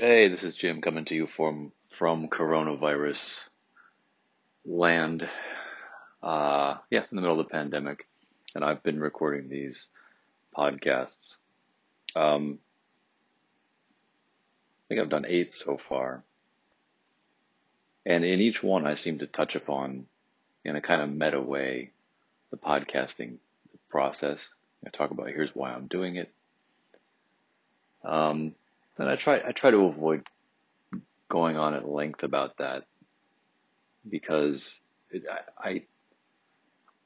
Hey, this is Jim coming to you from from coronavirus land. Uh, yeah, in the middle of the pandemic, and I've been recording these podcasts. Um, I think I've done eight so far, and in each one, I seem to touch upon, in a kind of meta way, the podcasting process. I talk about here's why I'm doing it. Um, and I try I try to avoid going on at length about that because it, I, I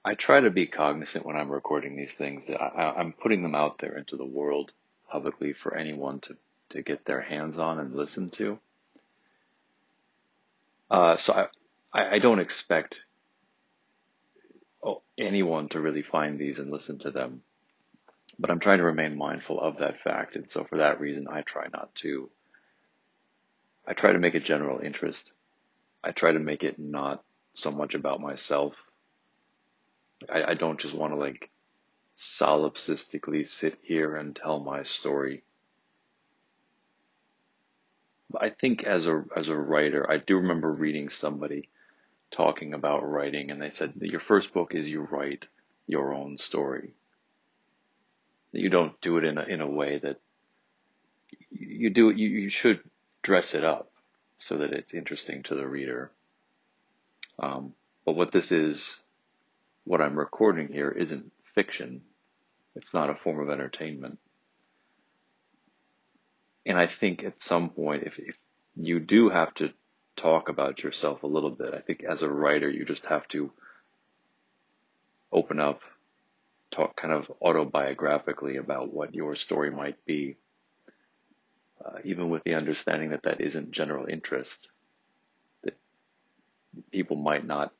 I try to be cognizant when I'm recording these things that I, I'm putting them out there into the world publicly for anyone to, to get their hands on and listen to. Uh, so I, I, I don't expect oh, anyone to really find these and listen to them, but I'm trying to remain mindful of that fact. And so for that reason, I try not to, I try to make it general interest. I try to make it not so much about myself. I, I don't just want to like solipsistically sit here and tell my story. I think as a as a writer, I do remember reading somebody talking about writing, and they said your first book is you write your own story. You don't do it in a in a way that you do it. You, you should dress it up so that it's interesting to the reader. Um, but what this is, what I'm recording here, isn't fiction. It's not a form of entertainment. And I think at some point, if, if you do have to talk about yourself a little bit, I think as a writer, you just have to open up, talk kind of autobiographically about what your story might be, uh, even with the understanding that that isn't general interest, that people might not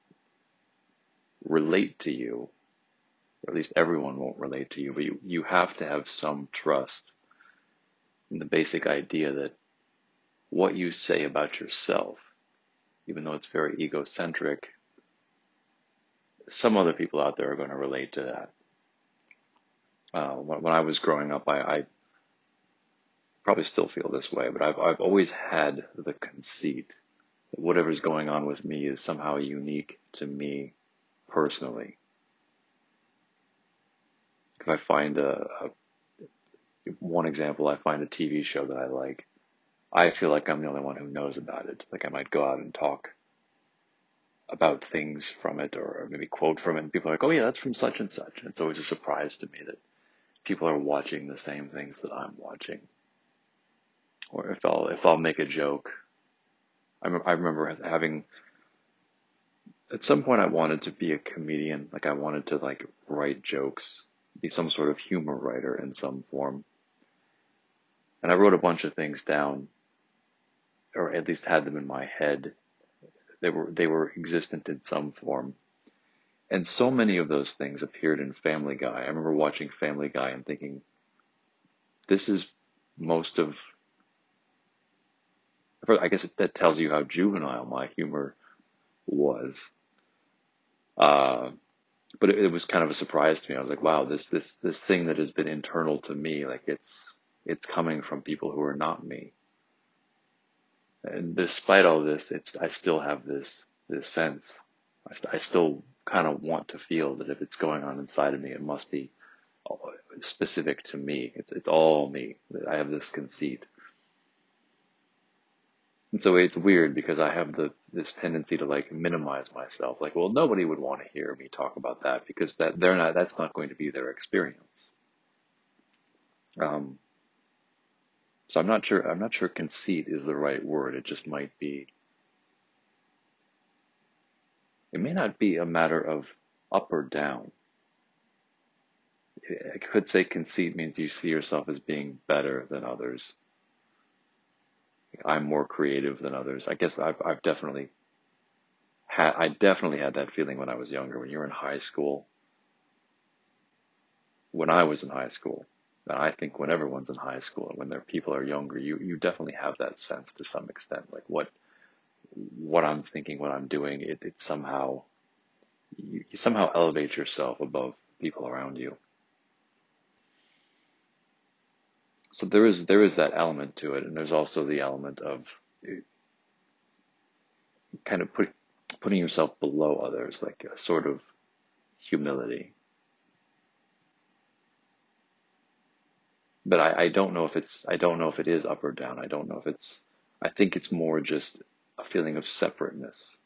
relate to you, or at least everyone won't relate to you, but you, you have to have some trust in the basic idea that what you say about yourself, even though it's very egocentric, some other people out there are going to relate to that. Uh, when, when, I was growing up, I, I, probably still feel this way, but I've, I've always had the conceit that whatever's going on with me is somehow unique to me personally. If I find a, a one example, I find a TV show that I like, I feel like I'm the only one who knows about it. Like I might go out and talk about things from it or maybe quote from it and people are like, oh yeah, that's from such and such. And it's always a surprise to me that people are watching the same things that I'm watching. Or if I'll, if I'll make a joke, I, I remember having, at some point I wanted to be a comedian. Like I wanted to like write jokes, be some sort of humor writer in some form. And I wrote a bunch of things down or at least had them in my head. They were they were existent in some form. And so many of those things appeared in Family Guy. I remember watching Family Guy and thinking, this is most of, I guess that tells you how juvenile my humor was. Uh, but it, it, was kind of a surprise to me. I was like, wow, this, this, this thing that has been internal to me, like it's, it's coming from people who are not me and despite all this, it's I still have this this sense. I, st- I still kind of want to feel that if it's going on inside of me, it must be specific to me. It's it's all me. I have this conceit. And so it's weird because I have the this tendency to like minimize myself. Like, well, nobody would want to hear me talk about that because that they're not that's not going to be their experience. Um, so I'm not sure, I'm not sure conceit is the right word. It just might be, it may not be a matter of up or down. I could say conceit means you see yourself as being better than others. I'm more creative than others. I guess I've, I've definitely had, I definitely had that feeling when I was younger. When you're in high school, when I was in high school, I think when everyone's in high school and when their people are younger, you, you definitely have that sense to some extent, like what, what I'm thinking, what I'm doing, it, it somehow, you, you somehow elevate yourself above people around you. so there is there is that element to it, and there's also the element of uh, kind of put, putting yourself below others, like a sort of humility. But I, I don't know if it's I don't know if it is up or down. I don't know if it's I think it's more just a feeling of separateness.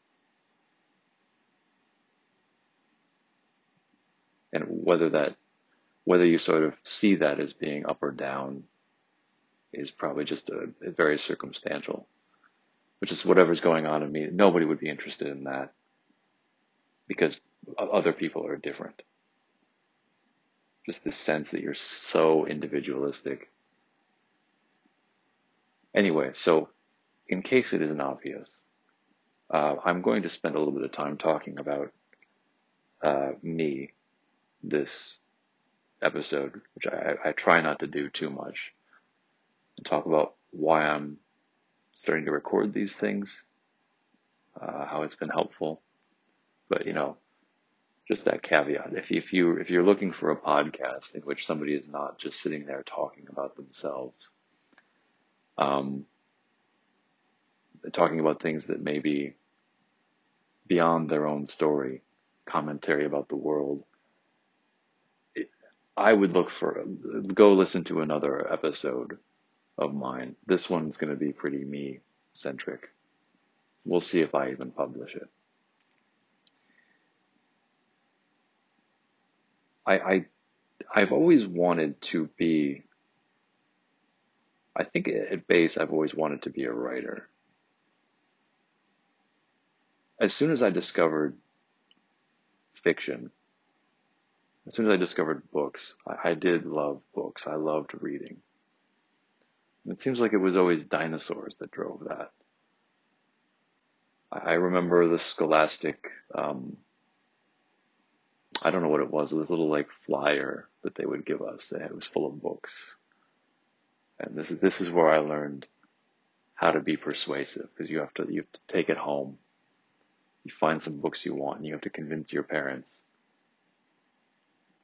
And whether that whether you sort of see that as being up or down is probably just a, a very circumstantial, which is whatever's going on in me. Nobody would be interested in that because other people are different. Just this sense that you're so individualistic. Anyway, so in case it isn't obvious, uh, I'm going to spend a little bit of time talking about uh, me this episode, which I, I try not to do too much, and talk about why I'm starting to record these things, uh, how it's been helpful. But you know, just that caveat. If if you if you're looking for a podcast in which somebody is not just sitting there talking about themselves, um, talking about things that may be beyond their own story, commentary about the world, I would look for go listen to another episode of mine. This one's going to be pretty me centric. We'll see if I even publish it. I, I I've always wanted to be. I think at base, I've always wanted to be a writer. As soon as I discovered fiction, as soon as I discovered books, I, I did love books. I loved reading. And it seems like it was always dinosaurs that drove that. I, I remember the Scholastic, um, I don't know what it was, this little like flyer that they would give us. It was full of books. And this is, this is where I learned how to be persuasive because you have to, you have to take it home. You find some books you want and you have to convince your parents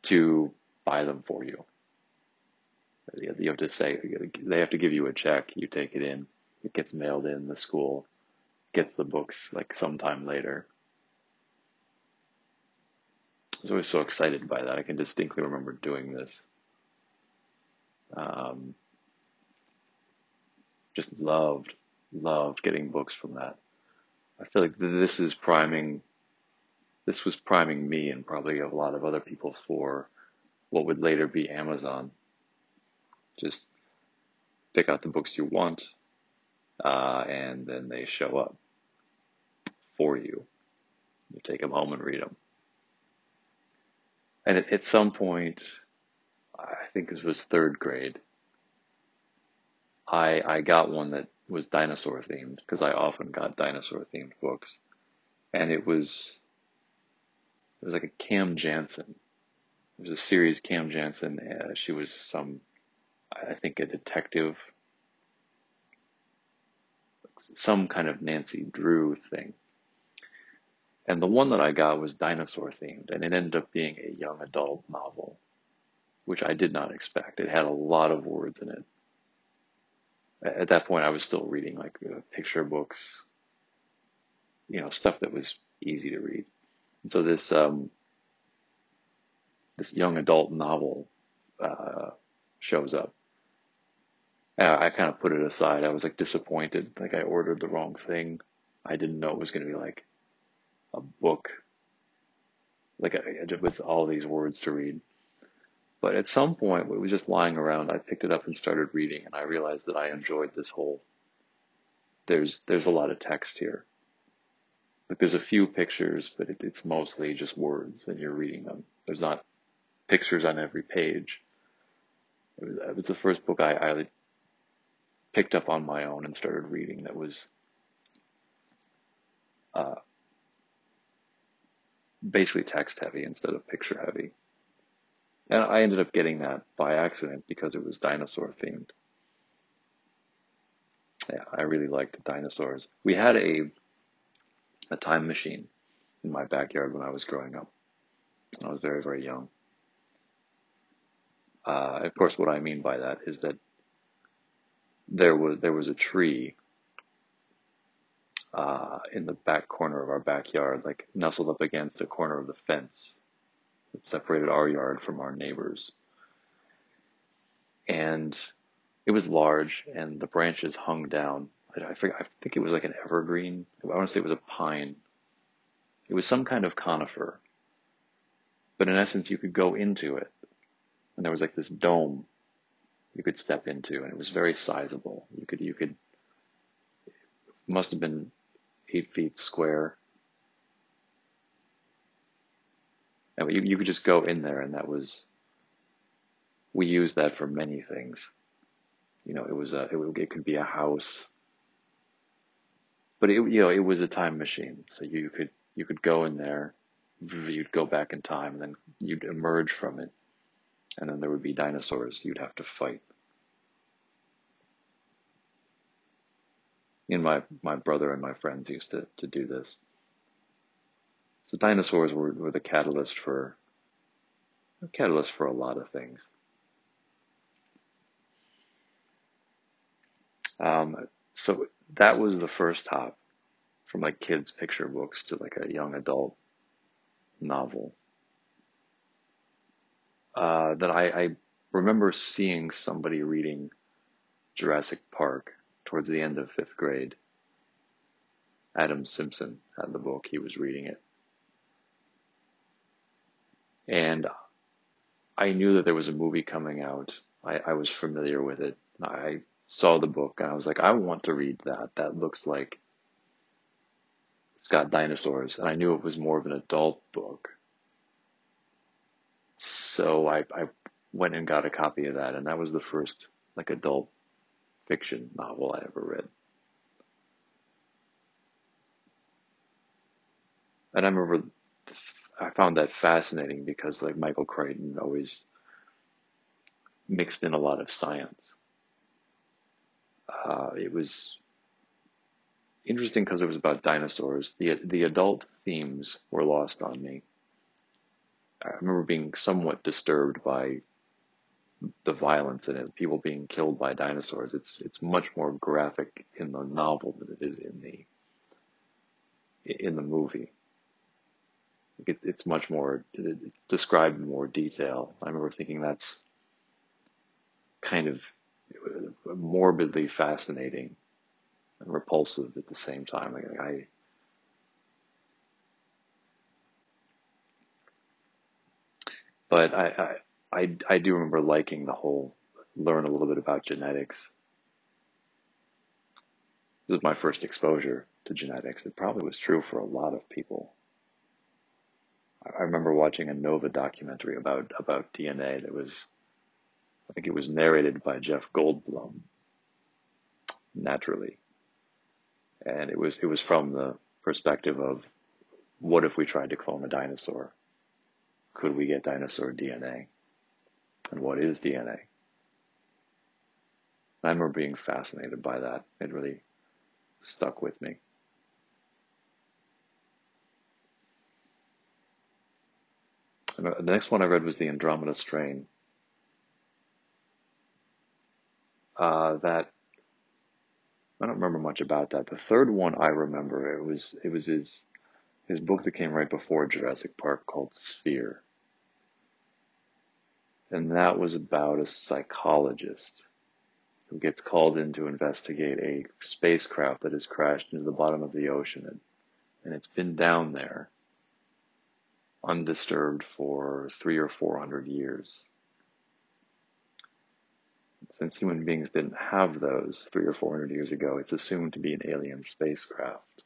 to buy them for you. You have to say, they have to give you a check, you take it in, it gets mailed in, the school gets the books like sometime later. I was always so excited by that. I can distinctly remember doing this. Um, just loved, loved getting books from that. I feel like this is priming this was priming me and probably a lot of other people for what would later be Amazon. Just pick out the books you want, uh, and then they show up for you. You take them home and read them. And at, at some point, I think this was third grade, I, I got one that was dinosaur themed because I often got dinosaur themed books. And it was it was like a Cam Jansen. It was a series Cam Jansen. Uh, she was some, I think, a detective, some kind of Nancy Drew thing. And the one that I got was dinosaur themed, and it ended up being a young adult novel, which I did not expect. It had a lot of words in it. At that point, I was still reading like uh, picture books, you know, stuff that was easy to read. And so this um, this young adult novel uh, shows up. And I kind of put it aside. I was like disappointed, like I ordered the wrong thing. I didn't know it was going to be like a book, like a, with all these words to read. But at some point, it was just lying around. I picked it up and started reading, and I realized that I enjoyed this whole. There's there's a lot of text here. Like there's a few pictures, but it, it's mostly just words, and you're reading them. There's not pictures on every page. It was, it was the first book I, I picked up on my own and started reading that was uh, basically text heavy instead of picture heavy. And I ended up getting that by accident because it was dinosaur themed. Yeah, I really liked dinosaurs. We had a a time machine in my backyard when I was growing up. I was very, very young. Uh, of course, what I mean by that is that there was there was a tree uh, in the back corner of our backyard, like nestled up against a corner of the fence that separated our yard from our neighbors. And it was large, and the branches hung down. I, I, forget, I think it was like an evergreen. I want to say it was a pine. It was some kind of conifer. But in essence, you could go into it, and there was like this dome you could step into, and it was very sizable. You could you could must have been eight feet square. And you, you could just go in there, and that was. We used that for many things. You know, it was a it, it could be a house, but it you know it was a time machine. So you could you could go in there, you'd go back in time, and then you'd emerge from it, and then there would be dinosaurs you'd have to fight. And my, my brother and my friends used to, to do this. So dinosaurs were, were the catalyst for catalyst for a lot of things. Um, so that was the first hop from like kids' picture books to like a young adult novel. Uh, that I, I remember seeing somebody reading Jurassic Park towards the end of fifth grade. Adam Simpson had the book, he was reading it. And I knew that there was a movie coming out. I, I was familiar with it. I saw the book and I was like, I want to read that. That looks like it's got dinosaurs. And I knew it was more of an adult book. So I, I went and got a copy of that, and that was the first like adult fiction novel I ever read. And I remember I found that fascinating because like Michael Crichton always mixed in a lot of science. Uh, it was interesting because it was about dinosaurs. The the adult themes were lost on me. I remember being somewhat disturbed by the violence in it, people being killed by dinosaurs. It's it's much more graphic in the novel than it is in the in the movie. It, it's much more it's described in more detail. I remember thinking that's kind of uh, morbidly fascinating and repulsive at the same time. Like I. But I, I I, I do remember liking the whole learn a little bit about genetics. This was my first exposure to genetics. It probably was true for a lot of people. I remember watching a Nova documentary about, about DNA that was, I think it was narrated by Jeff Goldblum, naturally. And it was, it was from the perspective of what if we tried to clone a dinosaur? Could we get dinosaur DNA? and what is DNA. I remember being fascinated by that. It really stuck with me. And the next one I read was the Andromeda Strain. Uh, that I don't remember much about that. The third one I remember it was it was his his book that came right before Jurassic Park called Sphere and that was about a psychologist who gets called in to investigate a spacecraft that has crashed into the bottom of the ocean and, and it's been down there undisturbed for three or four hundred years. Since human beings didn't have those three or four hundred years ago, it's assumed to be an alien spacecraft.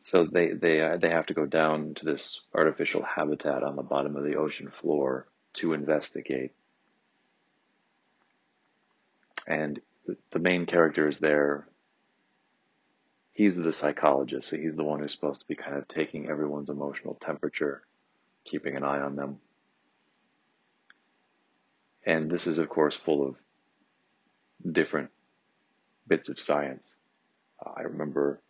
So they they uh, they have to go down to this artificial habitat on the bottom of the ocean floor to investigate. And the main character is there. He's the psychologist, so he's the one who's supposed to be kind of taking everyone's emotional temperature, keeping an eye on them. And this is, of course, full of different bits of science. Uh, I remember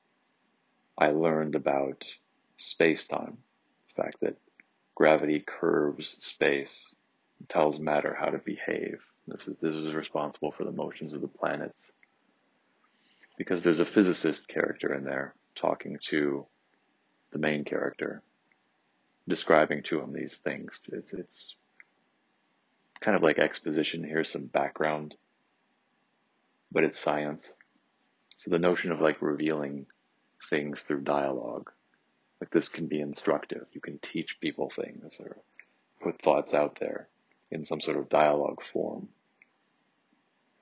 I learned about space time, the fact that gravity curves space tells matter how to behave. This is this is responsible for the motions of the planets. Because there's a physicist character in there talking to the main character, describing to him these things. It's it's kind of like exposition. Here's some background, but it's science. So the notion of like revealing things through dialogue, like this can be instructive. You can teach people things or put thoughts out there in some sort of dialogue form.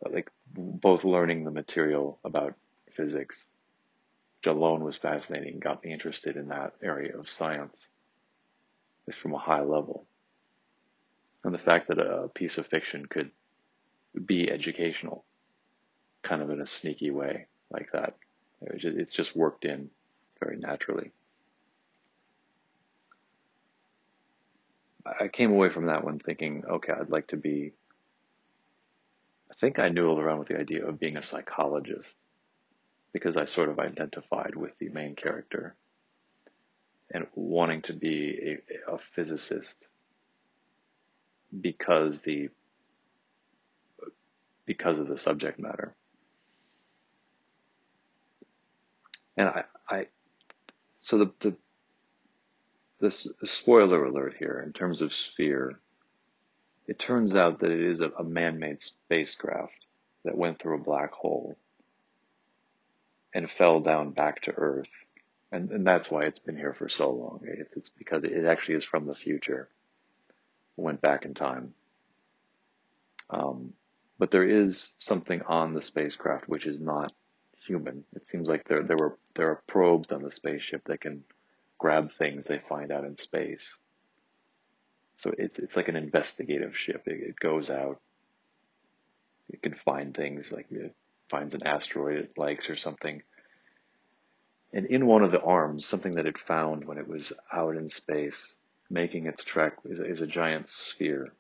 Like both learning the material about physics, which alone was fascinating, and got me interested in that area of science, is from a high level. And the fact that a piece of fiction could be educational, kind of in a sneaky way like that. It's just worked in very naturally. I came away from that one thinking, okay, I'd like to be. I think I noodled around with the idea of being a psychologist because I sort of identified with the main character and wanting to be a, a physicist because the because of the subject matter. And I, I so the, the this spoiler alert here in terms of sphere, it turns out that it is a, a man-made spacecraft that went through a black hole and fell down back to Earth. And, and that's why it's been here for so long. It's because it actually is from the future, It went back in time. Um, but there is something on the spacecraft which is not human. It seems like there there were there are probes on the spaceship that can grab things they find out in space. So it's it's like an investigative ship. It, it goes out. It can find things like it finds an asteroid it likes or something. And in one of the arms, something that it found when it was out in space, making its trek, is, is a giant sphere.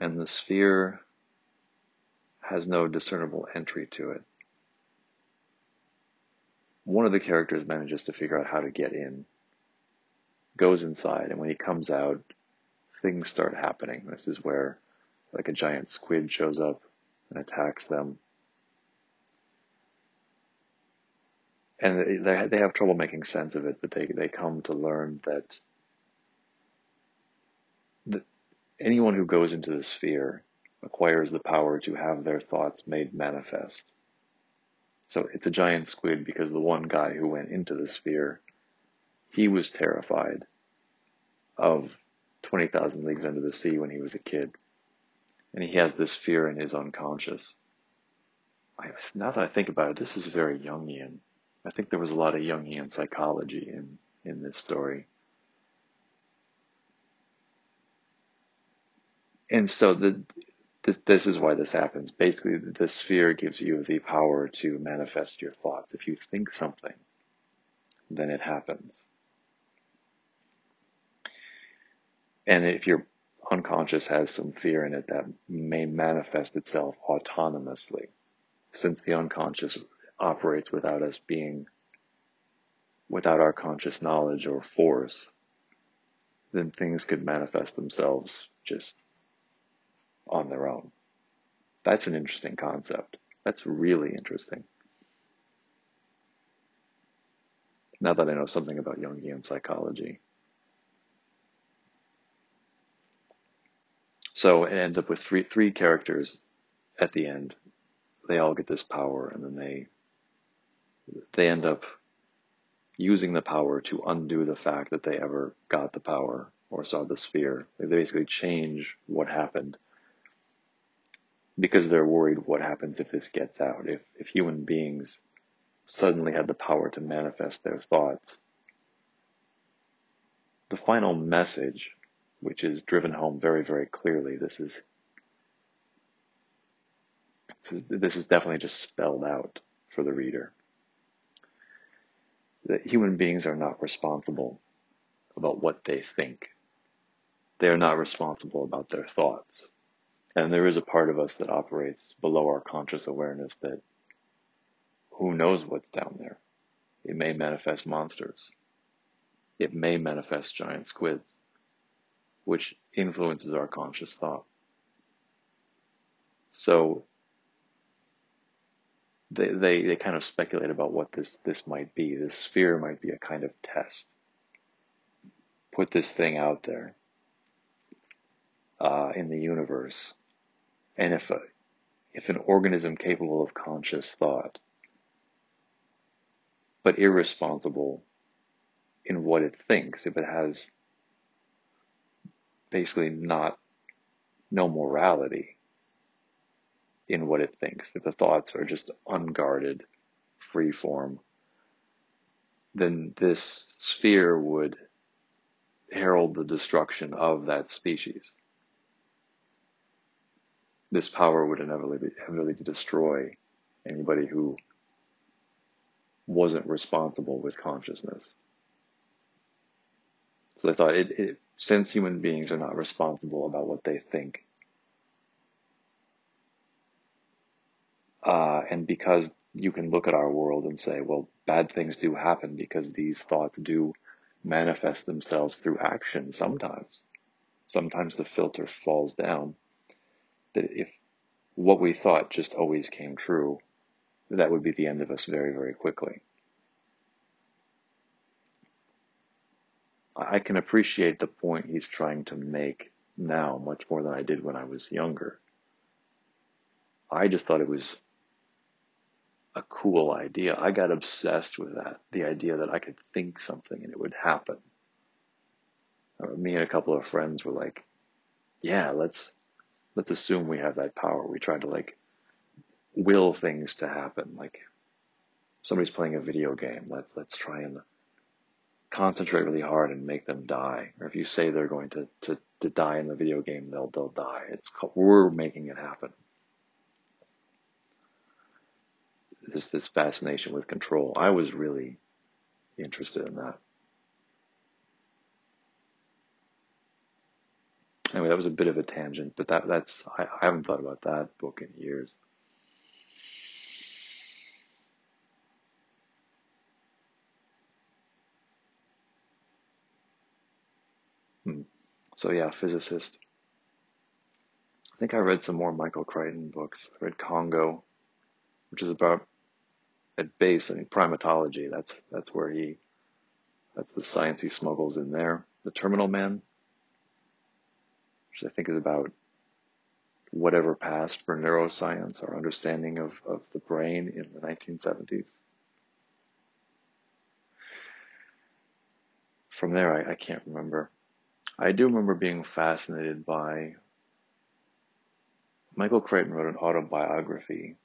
And the sphere has no discernible entry to it one of the characters manages to figure out how to get in, goes inside, and when he comes out, things start happening. This is where like a giant squid shows up and attacks them. And they, they have trouble making sense of it, but they, they come to learn that the, anyone who goes into the sphere acquires the power to have their thoughts made manifest. So it's a giant squid because the one guy who went into the sphere, he was terrified of 20,000 Leagues Under the Sea when he was a kid. And he has this fear in his unconscious. I, now that I think about it, this is very Jungian. I think there was a lot of Jungian psychology in, in this story. And so the this, this is why this happens. Basically, the sphere gives you the power to manifest your thoughts. If you think something, then it happens. And if your unconscious has some fear in it, that may manifest itself autonomously. Since the unconscious operates without us being, without our conscious knowledge or force, then things could manifest themselves just on their own. That's an interesting concept. That's really interesting. Now that I know something about Jungian psychology. So it ends up with three three characters at the end. They all get this power and then they they end up using the power to undo the fact that they ever got the power or saw the sphere. They basically change what happened because they're worried what happens if this gets out. If, if human beings suddenly had the power to manifest their thoughts, the final message, which is driven home very, very clearly, this is, this is, this is definitely just spelled out for the reader. That human beings are not responsible about what they think. They are not responsible about their thoughts. And there is a part of us that operates below our conscious awareness that who knows what's down there. It may manifest monsters. It may manifest giant squids, which influences our conscious thought. So they, they, they kind of speculate about what this, this might be. This sphere might be a kind of test. Put this thing out there uh, in the universe. And if, a, if an organism capable of conscious thought, but irresponsible in what it thinks, if it has basically not no morality in what it thinks, if the thoughts are just unguarded, free form, then this sphere would herald the destruction of that species. This power would inevitably, inevitably destroy anybody who wasn't responsible with consciousness. So they thought, it, it, since human beings are not responsible about what they think, uh, and because you can look at our world and say, well, bad things do happen because these thoughts do manifest themselves through action sometimes. Sometimes the filter falls down. That if what we thought just always came true, that would be the end of us very, very quickly. I can appreciate the point he's trying to make now much more than I did when I was younger. I just thought it was a cool idea. I got obsessed with that. The idea that I could think something and it would happen. Uh, me and a couple of friends were like, yeah, let's, let's assume we have that power. We try to like will things to happen. Like somebody's playing a video game. Let's, let's try and concentrate really hard and make them die. Or if you say they're going to, to, to die in the video game, they'll, they'll die. It's, we're making it happen. This, this fascination with control. I was really interested in that. Anyway, that was a bit of a tangent, but that, that's, I, I haven't thought about that book in years. Hmm. So yeah, physicist. I think I read some more Michael Crichton books. I read Congo, which is about at base, I think primatology. That's that's where he that's the science he smuggles in there. The Terminal Man, which I think is about whatever passed for neuroscience, our understanding of, of the brain in the 1970s. From there, I, I can't remember. I do remember being fascinated by Michael Crichton wrote an autobiography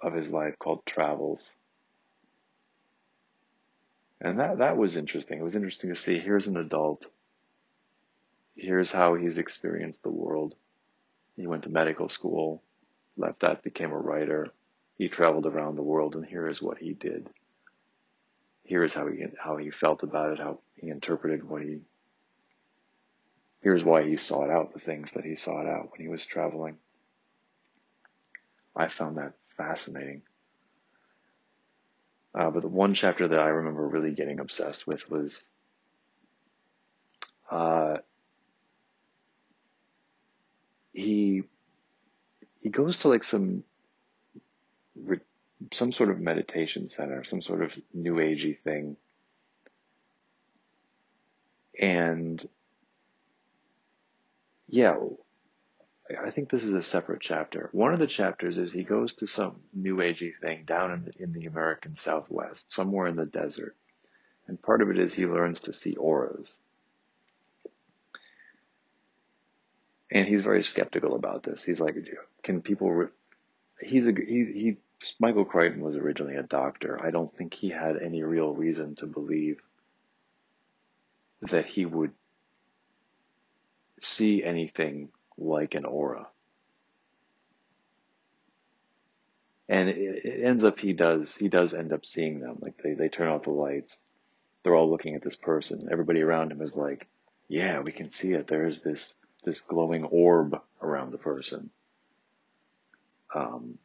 of his life called Travels. And that, that was interesting. It was interesting to see here's an adult. Here's how he's experienced the world. He went to medical school, left that, became a writer. He traveled around the world, and here is what he did. Here is how he how he felt about it, how he interpreted what he Here's why he sought out the things that he sought out when he was traveling. I found that fascinating. Uh, but the one chapter that I remember really getting obsessed with was uh, he he goes to like some some sort of meditation center, some sort of new agey thing, and yeah, I think this is a separate chapter. One of the chapters is he goes to some new agey thing down in the, in the American Southwest, somewhere in the desert. And part of it is he learns to see auras. And he's very skeptical about this. He's like, can people, re-? he's a, he's, he, Michael Crichton was originally a doctor. I don't think he had any real reason to believe that he would see anything like an aura. And it, ends up he does he does end up seeing them. Like they, they turn off the lights. They're all looking at this person. Everybody around him is like, Yeah, we can see it. There's this this glowing orb around the person. Um,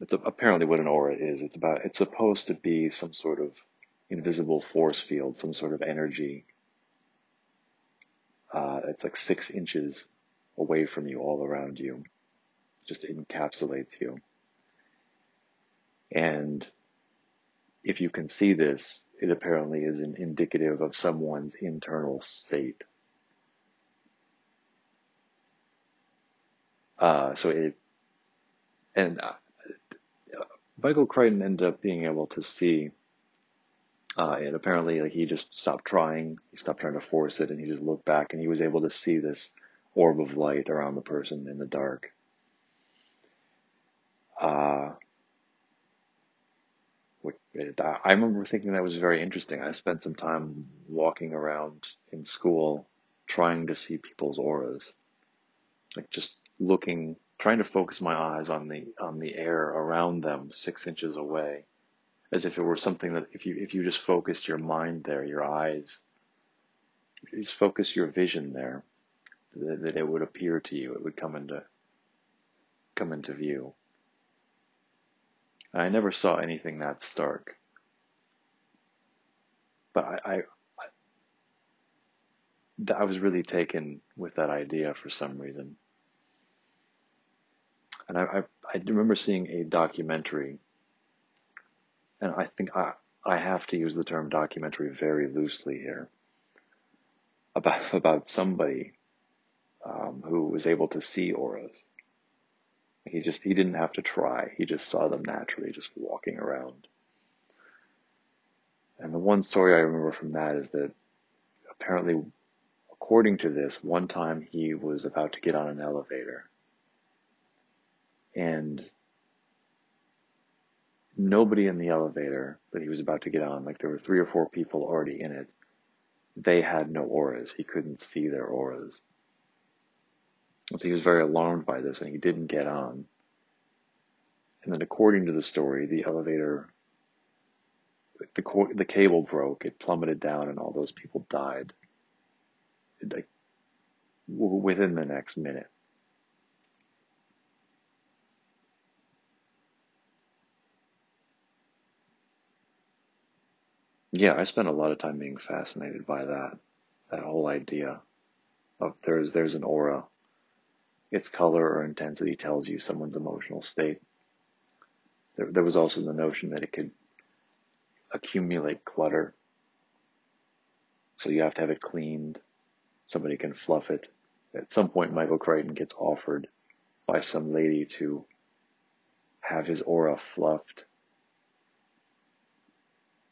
it's apparently what an aura is. It's about it's supposed to be some sort of invisible force field, some sort of energy Uh, it's like six inches away from you, all around you, just encapsulates you. And if you can see this, it apparently is an indicative of someone's internal state. Uh, so it, and uh, Michael Crichton ended up being able to see uh, and apparently like he just stopped trying. He stopped trying to force it and he just looked back and he was able to see this orb of light around the person in the dark. Uh, I remember thinking that was very interesting. I spent some time walking around in school trying to see people's auras, like just looking trying to focus my eyes on the on the air around them six inches away as if it were something that if you if you just focused your mind there your eyes just focus your vision there that, that it would appear to you it would come into come into view I never saw anything that stark but I, I I was really taken with that idea for some reason. And I, I, I remember seeing a documentary, and I think I, I have to use the term documentary very loosely here, about, about somebody um, who was able to see auras. He just, he didn't have to try. He just saw them naturally, just walking around. And the one story I remember from that is that apparently, according to this, one time he was about to get on an elevator and nobody in the elevator that he was about to get on, like there were three or four people already in it, they had no auras. He couldn't see their auras. And so he was very alarmed by this and he didn't get on. And then according to the story, the elevator, the, the cable broke, it plummeted down and all those people died. Like within the next minute. Yeah, I spent a lot of time being fascinated by that, that whole idea of there's there's an aura. Its color or intensity tells you someone's emotional state. There, there was also the notion that it could accumulate clutter. So you have to have it cleaned. Somebody can fluff it. At some point, Michael Crichton gets offered by some lady to have his aura fluffed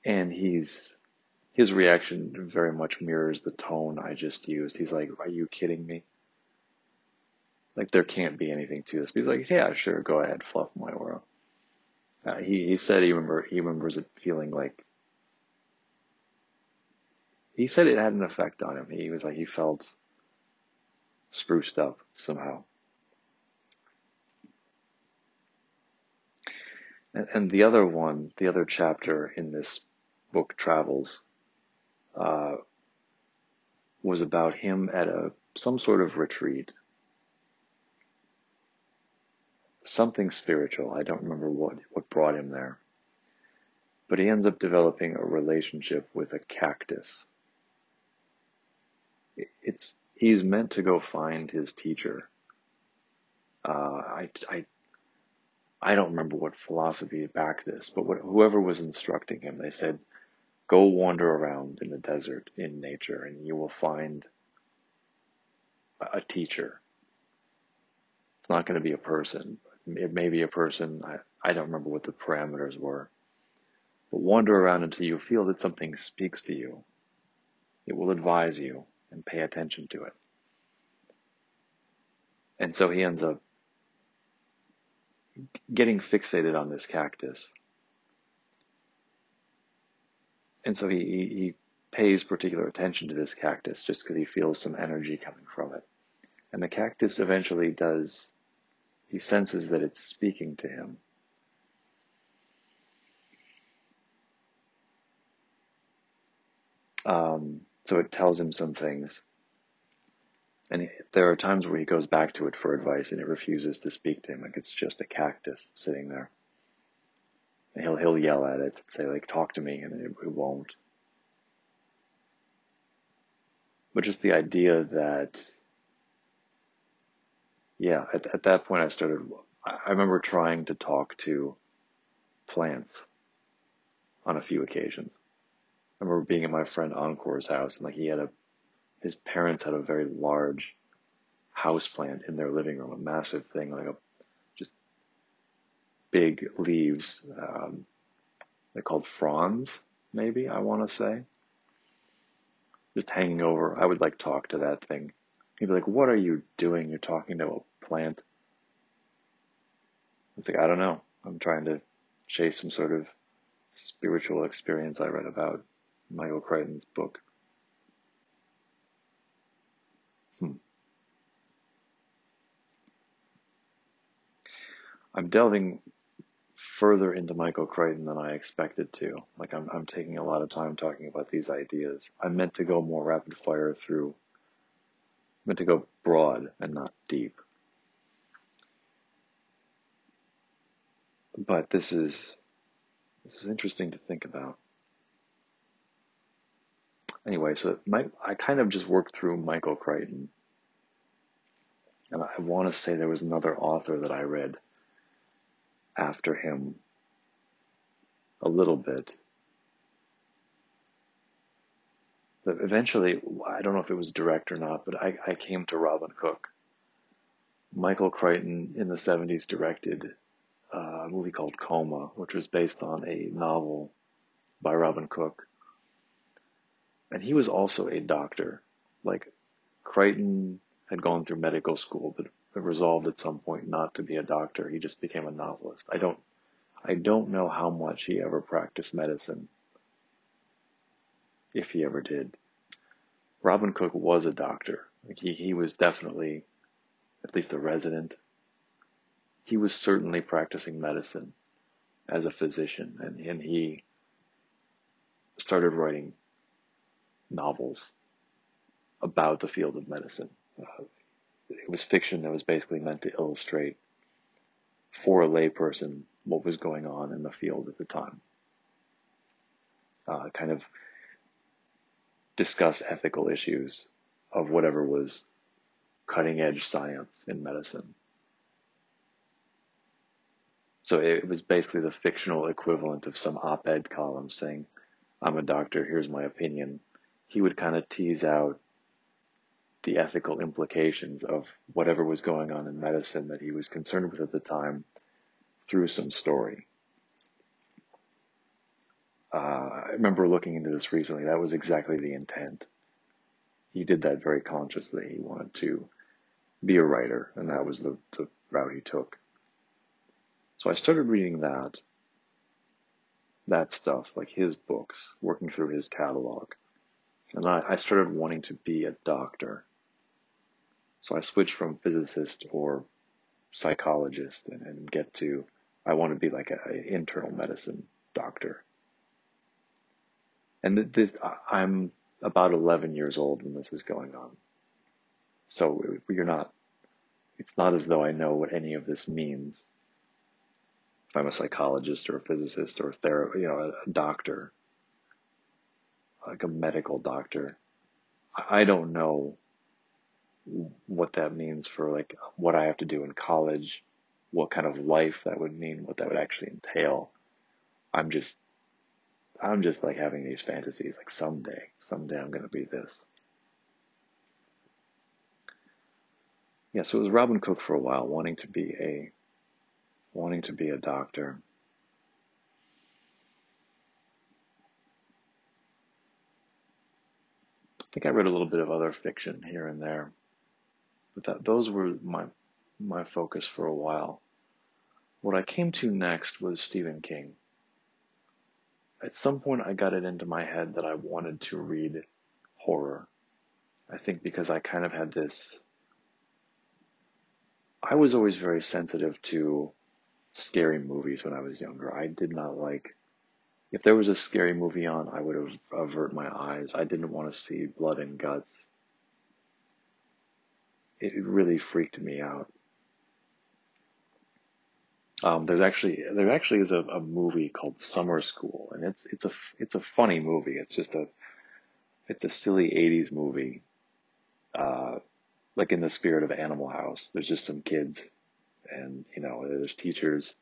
and he's his reaction very much mirrors the tone I just used. He's like, "Are you kidding me?" Like there can't be anything to this. But he's like, "Yeah, sure, go ahead, fluff my aura." Uh, he he said he remember he remembers it feeling like he said it had an effect on him. He was like he felt spruced up somehow. And, and the other one, the other chapter in this book travels uh, was about him at a some sort of retreat, something spiritual. I don't remember what what brought him there, but he ends up developing a relationship with a cactus. It's he's meant to go find his teacher. Uh, I, I I don't remember what philosophy backed this, but what, whoever was instructing him, they said, Go wander around in the desert in nature and you will find a teacher. It's not going to be a person. It may be a person. I, I don't remember what the parameters were. But wander around until you feel that something speaks to you. It will advise you and pay attention to it. And so he ends up getting fixated on this cactus and so he, he pays particular attention to this cactus just because he feels some energy coming from it. And the cactus eventually does, he senses that it's speaking to him. Um, so it tells him some things. And there are times where he goes back to it for advice and it refuses to speak to him, like it's just a cactus sitting there. He'll he'll yell at it, and say like, "Talk to me," and it, it won't. but just the idea that, yeah, at, at that point I started, I remember trying to talk to plants on a few occasions. I remember being at my friend Encore's house and like he had a, his parents had a very large house plant in their living room, a massive thing, like a big leaves. Um, they're called fronds, maybe I want to say. Just hanging over. I would like talk to that thing. He'd be like, "What are you doing? You're talking to a plant." It's like I don't know. I'm trying to chase some sort of spiritual experience I read about Michael Crichton's book. Hmm. I'm delving further into Michael Crichton than I expected to. Like I'm, I'm taking a lot of time talking about these ideas. I meant to go more rapid fire through, meant to go broad and not deep. But this is, this is interesting to think about. Anyway, so my, I kind of just worked through Michael Crichton. And I want to say there was another author that I read after him a little bit. But eventually, I don't know if it was direct or not, but I, I came to Robin Cook. Michael Crichton in the 70s directed a movie called Coma, which was based on a novel by Robin Cook. And he was also a doctor. Like, Crichton had gone through medical school, but resolved at some point not to be a doctor. He just became a novelist. I don't, I don't know how much he ever practiced medicine, if he ever did. Robin Cook was a doctor. Like he, he was definitely, at least a resident. He was certainly practicing medicine as a physician, and, and he started writing novels about the field of medicine. Uh, it was fiction that was basically meant to illustrate for a layperson what was going on in the field at the time. Uh, kind of discuss ethical issues of whatever was cutting edge science in medicine. So it was basically the fictional equivalent of some op ed column saying, I'm a doctor, here's my opinion. He would kind of tease out the ethical implications of whatever was going on in medicine that he was concerned with at the time through some story. Uh, I remember looking into this recently. That was exactly the intent. He did that very consciously. He wanted to be a writer, and that was the, the route he took. So I started reading that, that stuff, like his books, working through his catalog. And I, I started wanting to be a doctor. So I switch from physicist or psychologist and, and get to, I want to be like an internal medicine doctor. And this, I'm about 11 years old when this is going on. So you're not, it's not as though I know what any of this means. If I'm a psychologist or a physicist or a therapist, you know, a doctor, like a medical doctor, I don't know what that means for like what I have to do in college, what kind of life that would mean, what that would actually entail. I'm just, I'm just like having these fantasies like someday, someday I'm going to be this. Yeah, so it was Robin Cook for a while, wanting to be a, wanting to be a doctor. I think I read a little bit of other fiction here and there. But that, those were my, my focus for a while. What I came to next was Stephen King. At some point, I got it into my head that I wanted to read horror. I think because I kind of had this. I was always very sensitive to scary movies when I was younger. I did not like. If there was a scary movie on, I would avert my eyes. I didn't want to see blood and guts it really freaked me out. Um, there's actually there actually is a, a movie called Summer School, and it's it's a it's a funny movie. It's just a it's a silly '80s movie uh, like in the spirit of Animal House. There's just some kids, and you know, there's teachers,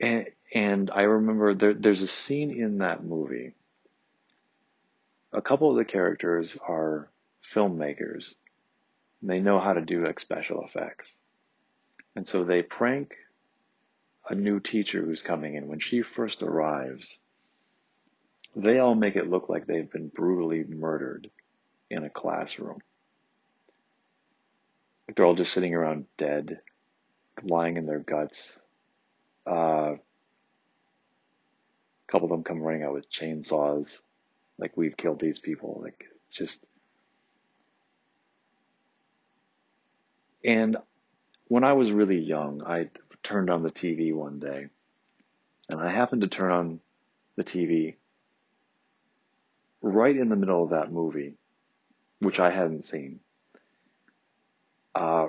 and and I remember there, there's a scene in that movie. A couple of the characters are filmmakers. They know how to do like special effects, and so they prank a new teacher who's coming in when she first arrives they all make it look like they've been brutally murdered in a classroom. Like they're all just sitting around dead, lying in their guts. Uh, a couple of them come running out with chainsaws, like we've killed these people. Like just. And when I was really young, I turned on the TV one day, and I happened to turn on the TV right in the middle of that movie, which I hadn't seen, uh,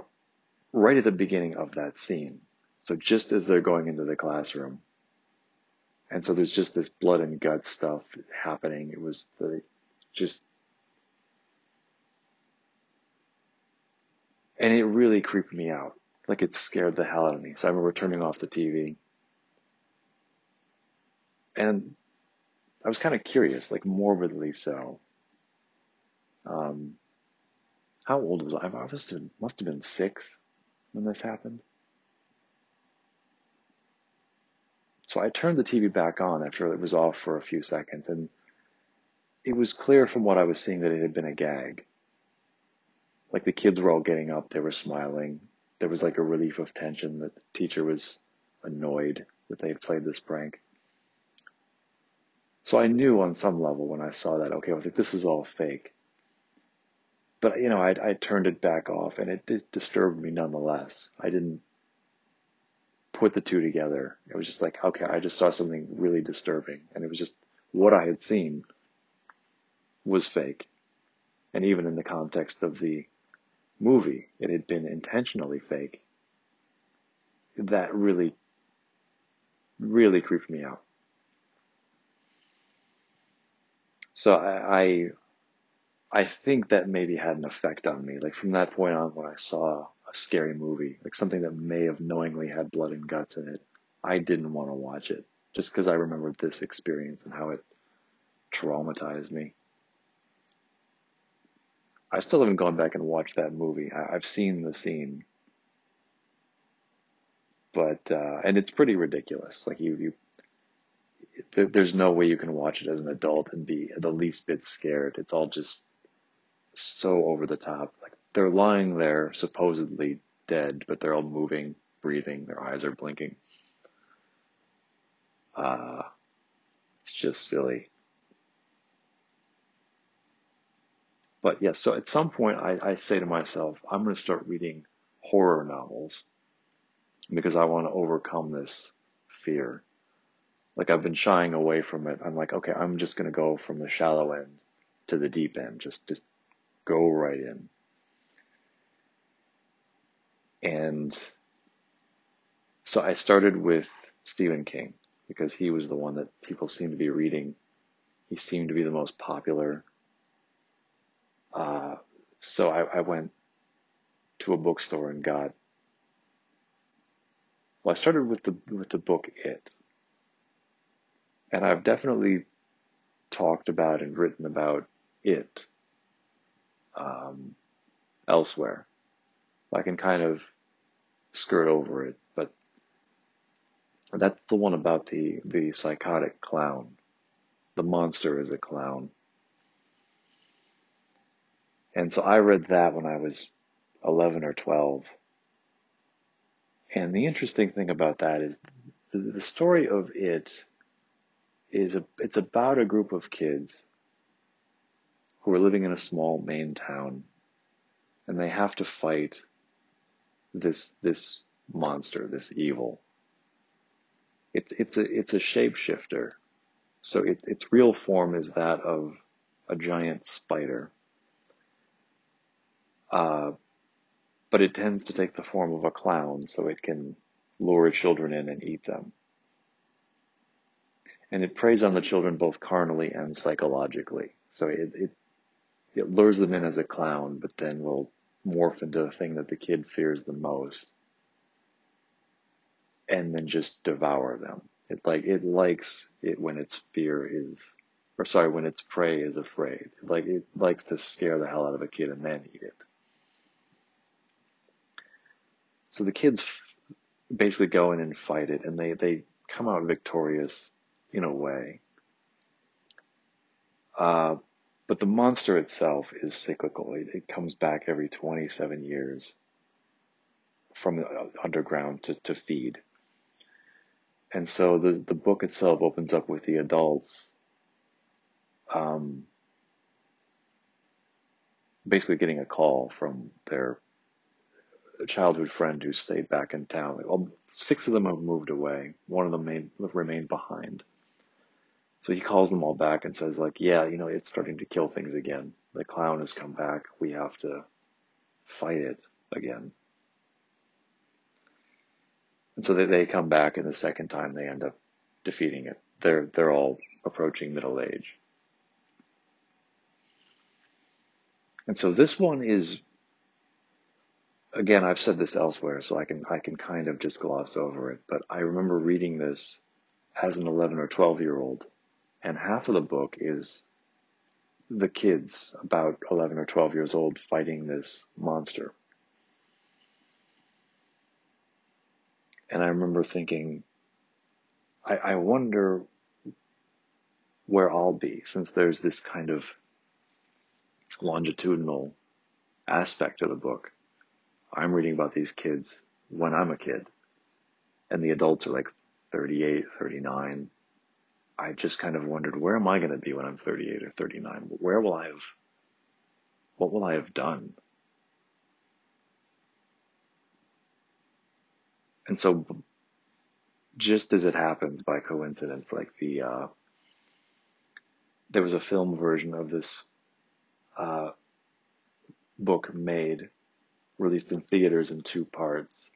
right at the beginning of that scene. So just as they're going into the classroom. And so there's just this blood and guts stuff happening. It was the just and it really creeped me out. Like it scared the hell out of me. So I remember turning off the TV. And I was kind of curious, like morbidly so. Um, how old was I? I must have been six when this happened. So I turned the TV back on after it was off for a few seconds, and it was clear from what I was seeing that it had been a gag. Like the kids were all getting up, they were smiling. There was like a relief of tension that the teacher was annoyed that they had played this prank. So I knew on some level when I saw that, okay, I was like, this is all fake. But, you know, I, I turned it back off and it, it disturbed me nonetheless. I didn't put the two together. It was just like, okay, I just saw something really disturbing. And it was just what I had seen was fake. And even in the context of the movie, it had been intentionally fake. That really, really creeped me out. So I, I, think that maybe had an effect on me. Like from that point on, when I saw scary movie, like something that may have knowingly had blood and guts in it, I didn't want to watch it just because I remembered this experience and how it traumatized me. I still haven't gone back and watched that movie. I, have seen the scene, but uh, and it's pretty ridiculous. Like you, you there's no way you can watch it as an adult and be the least bit scared. It's all just so over the top. Like they're lying there supposedly dead, but they're all moving, breathing, their eyes are blinking. Uh, it's just silly. But yes, so at some point I, I say to myself, I'm going to start reading horror novels because I want to overcome this fear like I've been shying away from it. I'm like, okay, I'm just going to go from the shallow end to the deep end. Just, just go right in. And so I started with Stephen King because he was the one that people seemed to be reading. He seemed to be the most popular. Uh, so I, I went to a bookstore and got. Well, I started with the with the book It, and I've definitely talked about and written about it um, elsewhere. I can kind of skirt over it, but that's the one about the, the psychotic clown. The monster is a clown. And so I read that when I was 11 or 12. And the interesting thing about that is the, story of it is a, it's about a group of kids who are living in a small Maine town and they have to fight this this monster, this evil. It's it's a it's a shapeshifter. So it, its real form is that of a giant spider. Uh, but it tends to take the form of a clown so it can lure children in and eat them and it preys on the children both carnally and psychologically. So it, it, it lures them in as a clown, but then will morph into the thing that the kid fears the most and then just devour them. It like it likes it when its fear is or sorry, when its prey is afraid. Like it likes to scare the hell out of a kid and then eat it. So the kids basically go in and fight it, and they they come out victorious in a way. Uh, but the monster itself is cyclical. It, it comes back every 27 years from the underground to, to feed. And so the, the book itself opens up with the adults um, basically getting a call from their childhood friend who stayed back in town. Well, six of them have moved away. One of them may remained behind. So he calls them all back and says, like, yeah, you know, it's starting to kill things again. The clown has come back. We have to fight it again. And so they, they come back, and the second time they end up defeating it. They're they're all approaching middle age. And so this one is, again, I've said this elsewhere, so I can I can kind of just gloss over it. But I remember reading this as an 11 or 12 year old, and half of the book is the kids about 11 or 12 years old fighting this monster. And I remember thinking, I, I wonder where I'll be since there's this kind of longitudinal aspect of the book. I'm reading about these kids when I'm a kid, and the adults are like 38, 39. I just kind of wondered, where am I going to be when I'm 38 or 39? Where will I have, what will I have done? And so, just as it happens by coincidence, like the, uh, there was a film version of this uh, book made, released in theaters in two parts.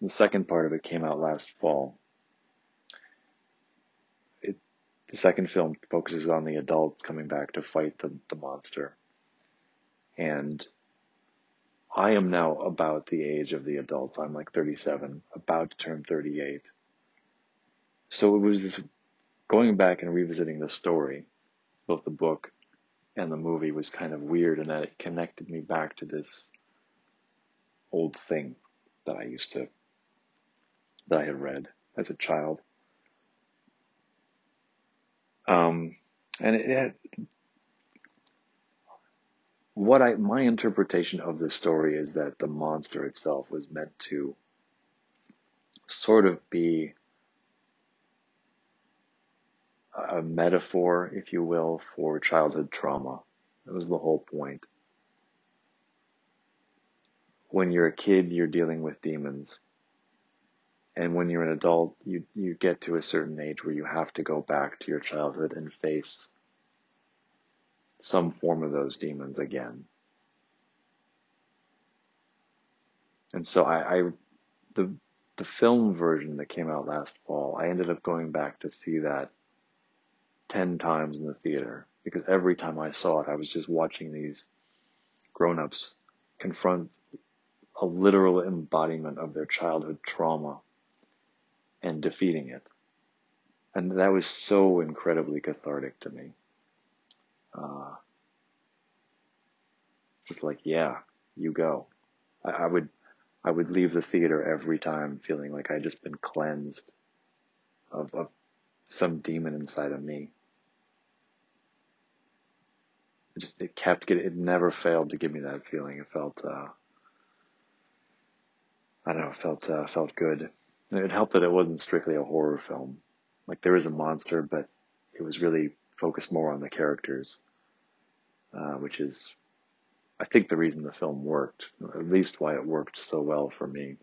The second part of it came out last fall. It, the second film focuses on the adults coming back to fight the, the monster. And I am now about the age of the adults. I'm like 37, about to turn 38. So it was this going back and revisiting the story, both the book and the movie was kind of weird in that it connected me back to this old thing that I used to, that I had read as a child. Um, and it, what I, my interpretation of this story is that the monster itself was meant to sort of be a metaphor, if you will, for childhood trauma. That was the whole point. When you're a kid, you're dealing with demons. And when you're an adult, you, you get to a certain age where you have to go back to your childhood and face some form of those demons again. And so I, I the the film version that came out last fall, I ended up going back to see that 10 times in the theater because every time I saw it, I was just watching these grown-ups confront a literal embodiment of their childhood trauma and defeating it. And that was so incredibly cathartic to me. Uh, just like, yeah, you go. I, I would, I would leave the theater every time feeling like I'd just been cleansed of, of some demon inside of me. It just it kept getting it never failed to give me that feeling. It felt uh, I don't know, felt uh, felt good. And it helped that it wasn't strictly a horror film. Like there is a monster, but it was really focused more on the characters, uh, which is I think the reason the film worked, at least why it worked so well for me.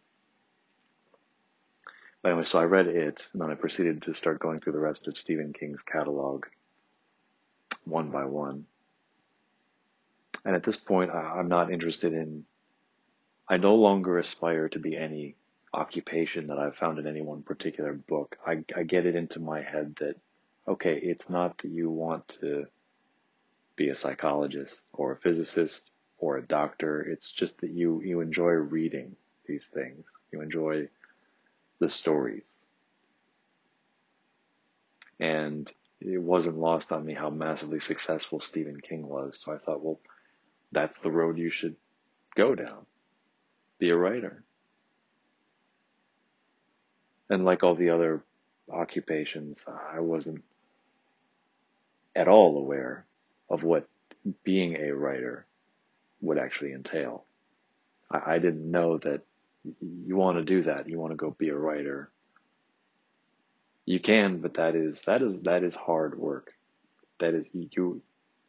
But anyway, so I read it, and then I proceeded to start going through the rest of Stephen King's catalog, one by one. And at this point, I, am not interested in, I no longer aspire to be any occupation that I've found in any one particular book. I, I get it into my head that, okay, it's not that you want to be a psychologist or a physicist or a doctor. It's just that you, you enjoy reading these things. You enjoy the stories. And it wasn't lost on me how massively successful Stephen King was. So I thought, well, that's the road you should go down. Be a writer. And like all the other occupations, I wasn't at all aware of what being a writer would actually entail. I, I didn't know that you want to do that. You want to go be a writer. You can, but that is that is that is hard work. That is you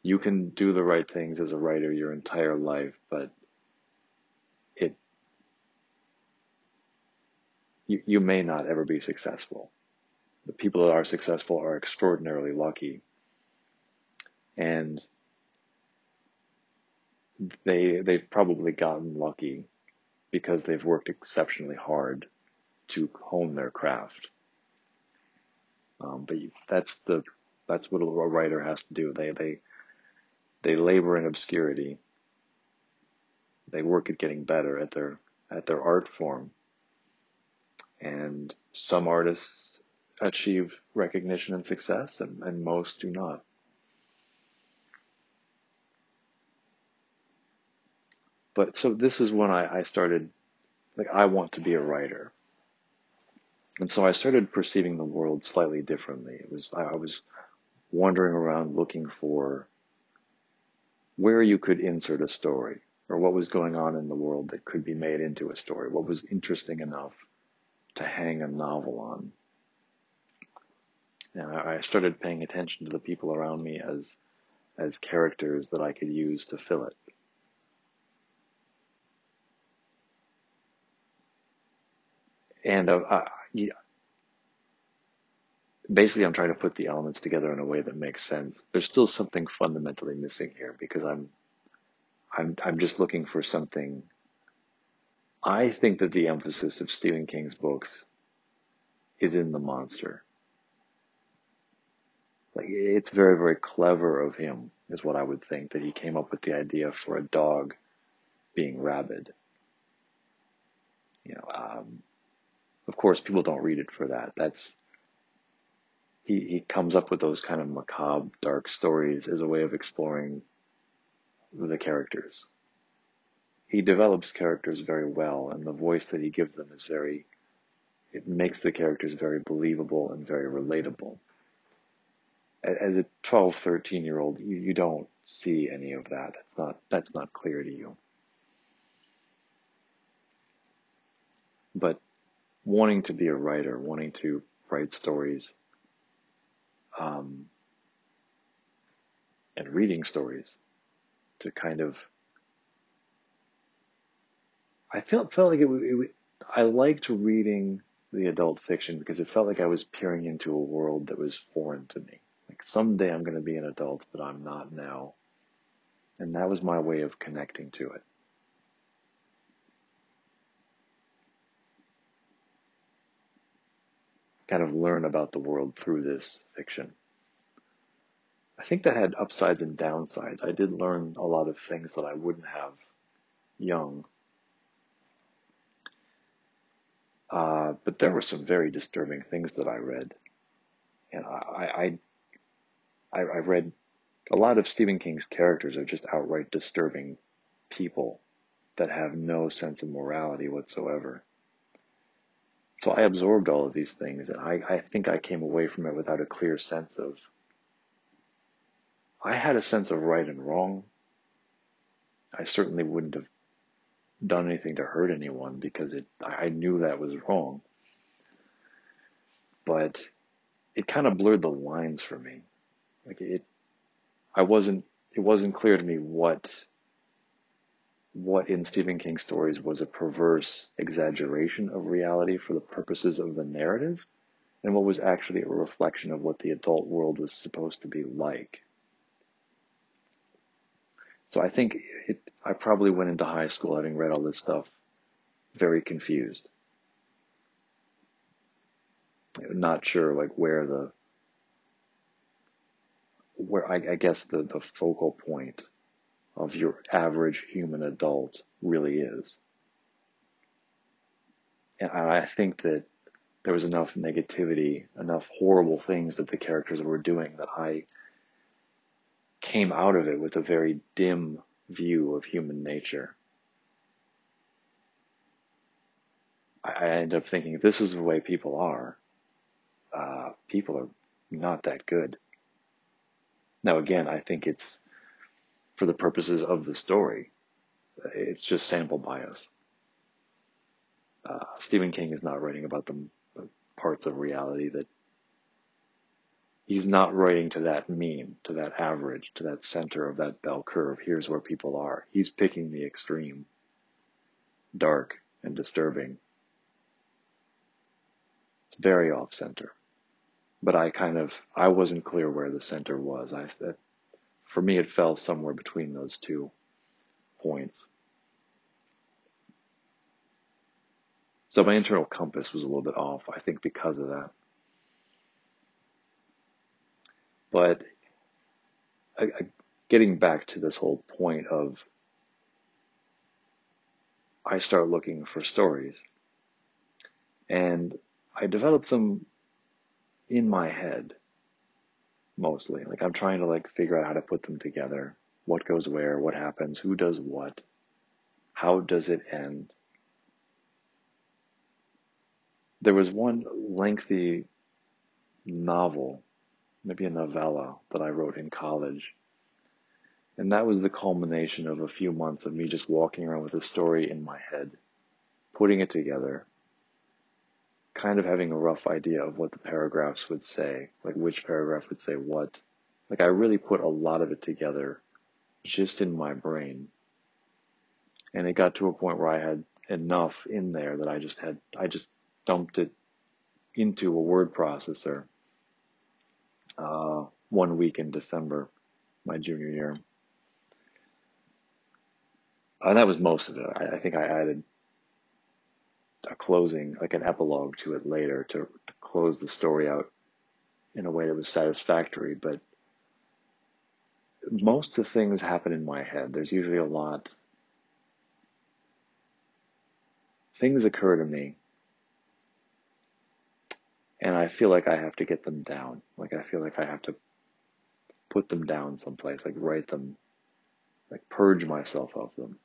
you can do the right things as a writer your entire life, but it you, may not ever be successful. The people that are successful are extraordinarily lucky. And they they've probably gotten lucky because they've worked exceptionally hard to hone their craft. Um, but that's the that's what a writer has to do. They they they labor in obscurity. They work at getting better at their at their art form. And some artists achieve recognition and success, and, and most do not. But so this is when I, I started, like, I want to be a writer. And so I started perceiving the world slightly differently. It was, I, I was wandering around looking for where you could insert a story or what was going on in the world that could be made into a story, what was interesting enough to hang a novel on. And I started paying attention to the people around me as as characters that I could use to fill it. And uh, I, basically, I'm trying to put the elements together in a way that makes sense. There's still something fundamentally missing here because I'm, I'm, I'm just looking for something. I think that the emphasis of Stephen King's books is in the monster. Like it's very, very clever of him, is what I would think, that he came up with the idea for a dog being rabid. You know, um, of course, people don't read it for that. That's he, he comes up with those kind of macabre, dark stories as a way of exploring the characters. He develops characters very well, and the voice that he gives them is very, it makes the characters very believable and very relatable. As a 12, 13 year old, you, you don't see any of that. That's not, that's not clear to you. But wanting to be a writer, wanting to write stories, um, and reading stories to kind of I felt felt like it, it, I liked reading the adult fiction because it felt like I was peering into a world that was foreign to me. Like someday I'm going to be an adult, but I'm not now. And that was my way of connecting to it. Kind of learn about the world through this fiction. I think that had upsides and downsides. I did learn a lot of things that I wouldn't have young. Uh, but there were some very disturbing things that I read. And I, I, I, I read a lot of Stephen King's characters are just outright disturbing people that have no sense of morality whatsoever. So I absorbed all of these things, and I, I think I came away from it without a clear sense of I had a sense of right and wrong. I certainly wouldn't have done anything to hurt anyone because it, I knew that was wrong. But it kind of blurred the lines for me. Like it, I wasn't, it wasn't clear to me what, what in Stephen King stories was a perverse exaggeration of reality for the purposes of the narrative and what was actually a reflection of what the adult world was supposed to be like. So I think it, I probably went into high school having read all this stuff very confused. Not sure like where the where I, I guess the, the focal point of your average human adult really is. And I think that there was enough negativity, enough horrible things that the characters were doing that I came out of it with a very dim view of human nature. I, end up thinking if this is the way people are, uh, people are not that good. Now, again, I think it's for the purposes of the story. It's just sample bias. Uh, Stephen King is not writing about the parts of reality that he's not writing to that mean, to that average, to that center of that bell curve. Here's where people are. He's picking the extreme, dark and disturbing. It's very off center. But I kind of, I wasn't clear where the center was. I, for me, it fell somewhere between those two points. So my internal compass was a little bit off, I think, because of that. But I, I, getting back to this whole point of I start looking for stories and I develop them in my head mostly. Like I'm trying to like figure out how to put them together. What goes where, what happens, who does what, how does it end. There was one lengthy novel, maybe a novella that I wrote in college. And that was the culmination of a few months of me just walking around with a story in my head, putting it together, kind of having a rough idea of what the paragraphs would say, like which paragraph would say what. Like I really put a lot of it together just in my brain. And it got to a point where I had enough in there that I just had, I just dumped it into a word processor uh, one week in December, my junior year. And that was most of it. I, I think I added a closing, like an epilogue to it later to, to close the story out in a way that was satisfactory. But most of the things happen in my head. There's usually a lot. Things occur to me. And I feel like I have to get them down. Like I feel like I have to put them down someplace, like write them, like purge myself of them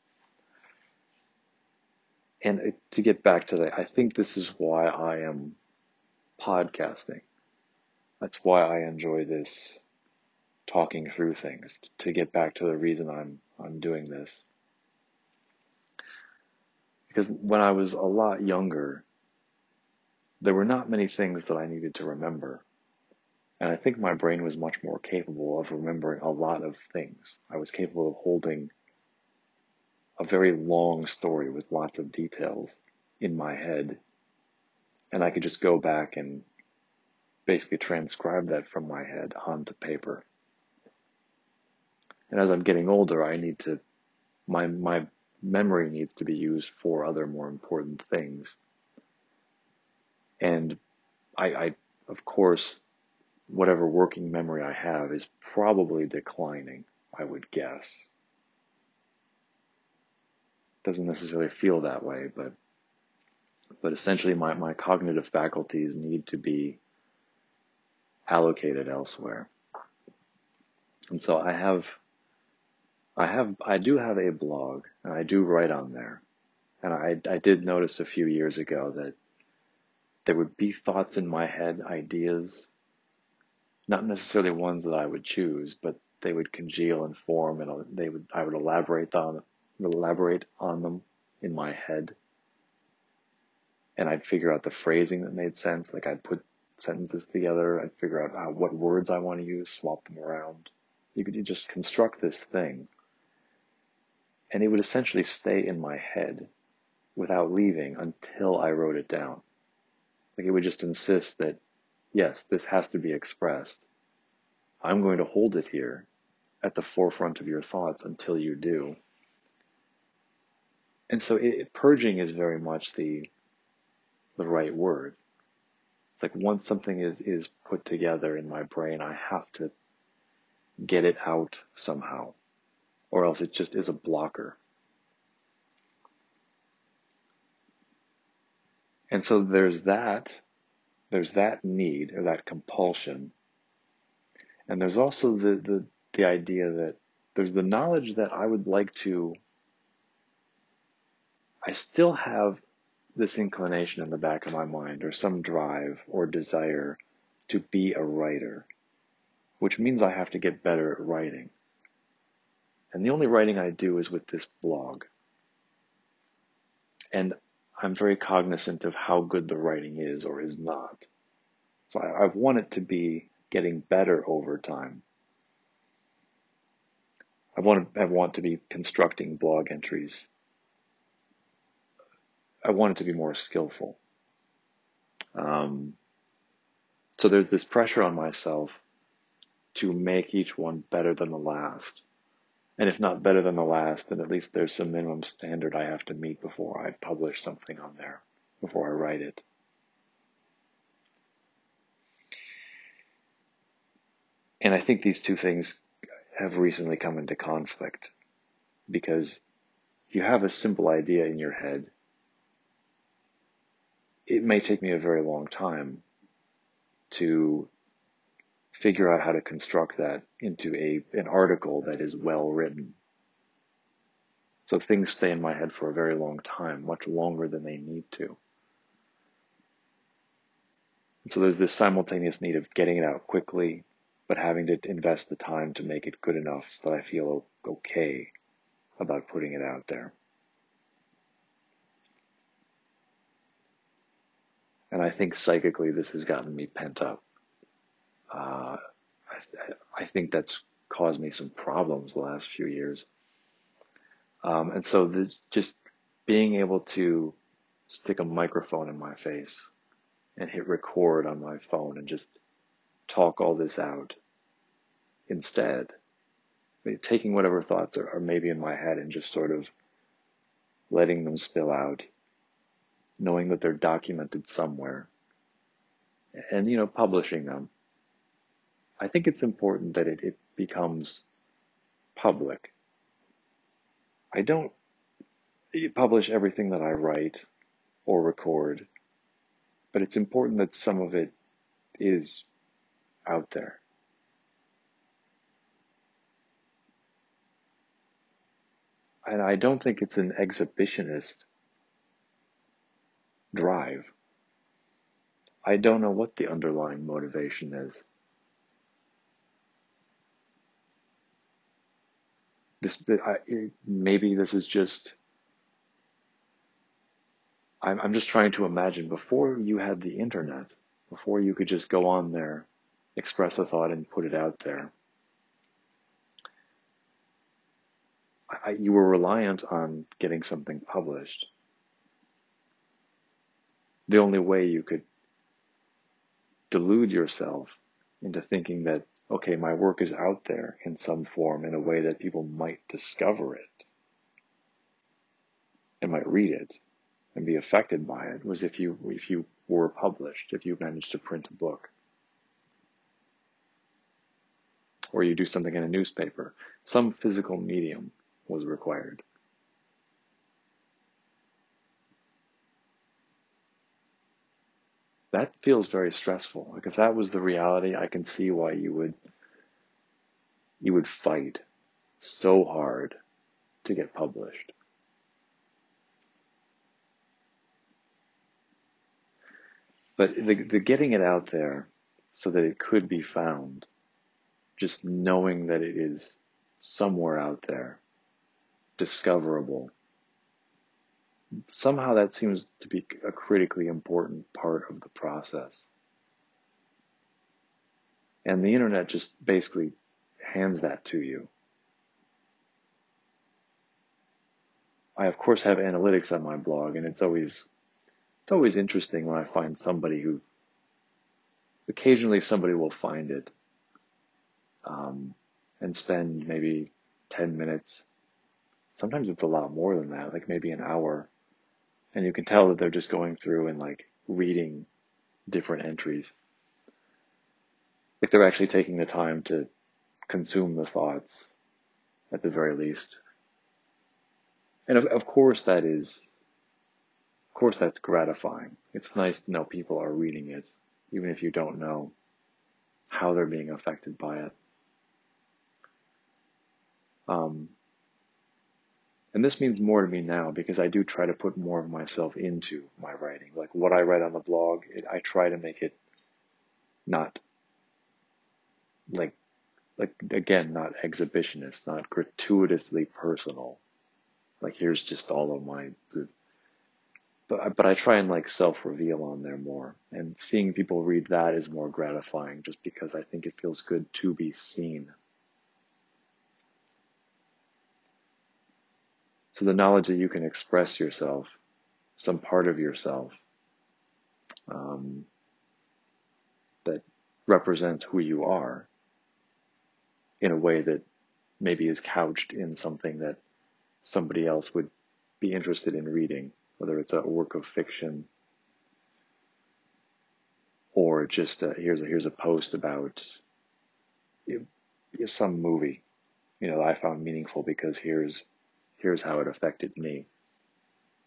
and to get back to that, I think this is why I am podcasting. That's why I enjoy this talking through things to get back to the reason I'm I'm doing this. Because when I was a lot younger, there were not many things that I needed to remember. And I think my brain was much more capable of remembering a lot of things. I was capable of holding a very long story with lots of details in my head. And I could just go back and basically transcribe that from my head onto paper. And as I'm getting older, I need to, my, my memory needs to be used for other more important things. And I, I, of course, whatever working memory I have is probably declining, I would guess doesn't necessarily feel that way, but but essentially my, my cognitive faculties need to be allocated elsewhere. And so I have I have I do have a blog and I do write on there. And I I did notice a few years ago that there would be thoughts in my head, ideas, not necessarily ones that I would choose, but they would congeal and form and they would I would elaborate on elaborate on them in my head. And I'd figure out the phrasing that made sense. Like I'd put sentences together. I'd figure out how, what words I want to use, swap them around. You could just construct this thing. And it would essentially stay in my head without leaving until I wrote it down. Like it would just insist that, yes, this has to be expressed. I'm going to hold it here at the forefront of your thoughts until you do and so it, purging is very much the the right word. It's like once something is is put together in my brain, I have to get it out somehow, or else it just is a blocker. And so there's that, there's that need or that compulsion. And there's also the, the, the idea that there's the knowledge that I would like to, I still have this inclination in the back of my mind or some drive or desire to be a writer, which means I have to get better at writing. And the only writing I do is with this blog. And I'm very cognizant of how good the writing is or is not. So I, I want it to be getting better over time. I want to, I want to be constructing blog entries. I want it to be more skillful. Um, so there's this pressure on myself to make each one better than the last. And if not better than the last, then at least there's some minimum standard I have to meet before I publish something on there, before I write it. And I think these two things have recently come into conflict because you have a simple idea in your head. It may take me a very long time to figure out how to construct that into a an article that is well written. So things stay in my head for a very long time, much longer than they need to. And so there's this simultaneous need of getting it out quickly, but having to invest the time to make it good enough so that I feel okay about putting it out there. And I think psychically this has gotten me pent up. Uh, I, I, think that's caused me some problems the last few years. Um, and so the, just being able to stick a microphone in my face and hit record on my phone and just talk all this out instead. I mean, taking whatever thoughts are, are maybe in my head and just sort of letting them spill out, knowing that they're documented somewhere, and, you know, publishing them. I think it's important that it, it becomes public. I don't publish everything that I write or record, but it's important that some of it is out there. And I don't think it's an exhibitionist drive. I don't know what the underlying motivation is. This I, maybe this is just. I'm, I'm just trying to imagine before you had the internet, before you could just go on there, express a thought, and put it out there. I, you were reliant on getting something published. The only way you could delude yourself into thinking that, okay, my work is out there in some form in a way that people might discover it and might read it and be affected by it was if you, if you were published, if you managed to print a book. Or you do something in a newspaper, some physical medium was required. That feels very stressful. Like if that was the reality, I can see why you would you would fight so hard to get published. But the, the getting it out there so that it could be found, just knowing that it is somewhere out there, discoverable. Somehow that seems to be a critically important part of the process. And the internet just basically hands that to you. I of course have analytics on my blog and it's always it's always interesting when I find somebody who occasionally somebody will find it um, and spend maybe 10 minutes sometimes it's a lot more than that, like maybe an hour. And you can tell that they're just going through and like reading different entries. Like they're actually taking the time to consume the thoughts at the very least. And of, of course that is, of course that's gratifying. It's nice to know people are reading it, even if you don't know how they're being affected by it. Um, and this means more to me now because I do try to put more of myself into my writing. Like what I write on the blog, it, I try to make it not like like again, not exhibitionist, not gratuitously personal. Like here's just all of my but but I try and like self reveal on there more, and seeing people read that is more gratifying, just because I think it feels good to be seen. So the knowledge that you can express yourself, some part of yourself, um, that represents who you are, in a way that maybe is couched in something that somebody else would be interested in reading whether it's a work of fiction or just a, here's a, here's a post about some movie, you know, that I found meaningful because here's here's how it affected me.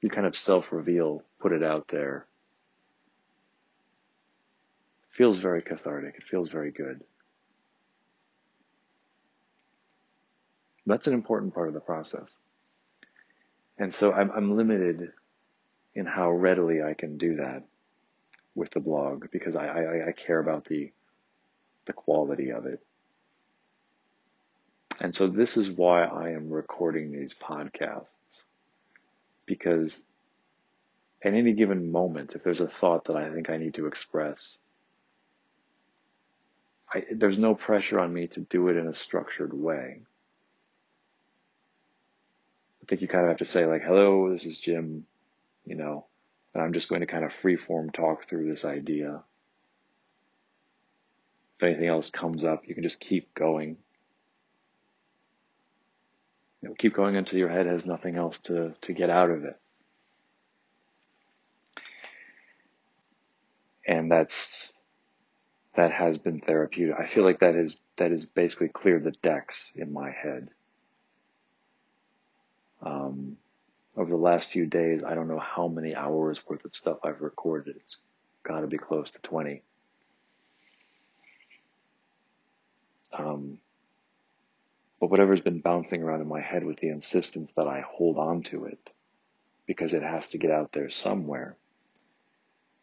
You kind of self reveal, put it out there. It feels very cathartic. It feels very good. That's an important part of the process. And so I'm, I'm limited in how readily I can do that with the blog because I, I, I care about the the quality of it. And so this is why I am recording these podcasts. Because at any given moment, if there's a thought that I think I need to express, I, there's no pressure on me to do it in a structured way. I think you kind of have to say like, hello, this is Jim you know, and I'm just going to kind of freeform talk through this idea. If anything else comes up, you can just keep going. You know, keep going until your head has nothing else to, to get out of it. And that's, that has been therapeutic. I feel like that is, that has basically cleared the decks in my head. Um, over the last few days, I don't know how many hours worth of stuff I've recorded. It's got to be close to 20. Um, but whatever's been bouncing around in my head with the insistence that I hold on to it because it has to get out there somewhere,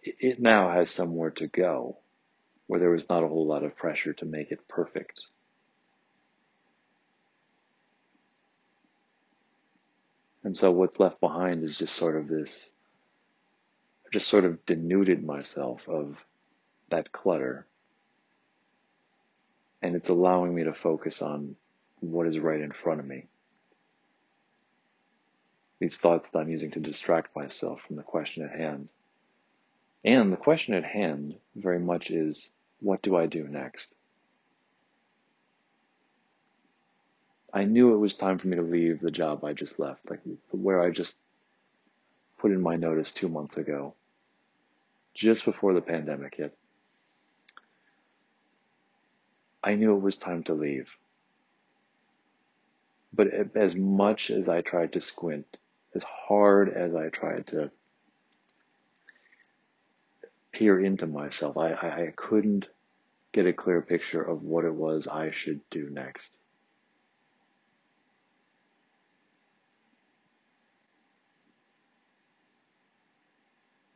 it, now has somewhere to go where there was not a whole lot of pressure to make it perfect. And so what's left behind is just sort of this, I just sort of denuded myself of that clutter. And it's allowing me to focus on what is right in front of me. These thoughts that I'm using to distract myself from the question at hand. And the question at hand very much is, what do I do next? I knew it was time for me to leave the job I just left, like where I just put in my notice two months ago, just before the pandemic hit. I knew it was time to leave. But as much as I tried to squint, as hard as I tried to peer into myself, I, I, I couldn't get a clear picture of what it was I should do next.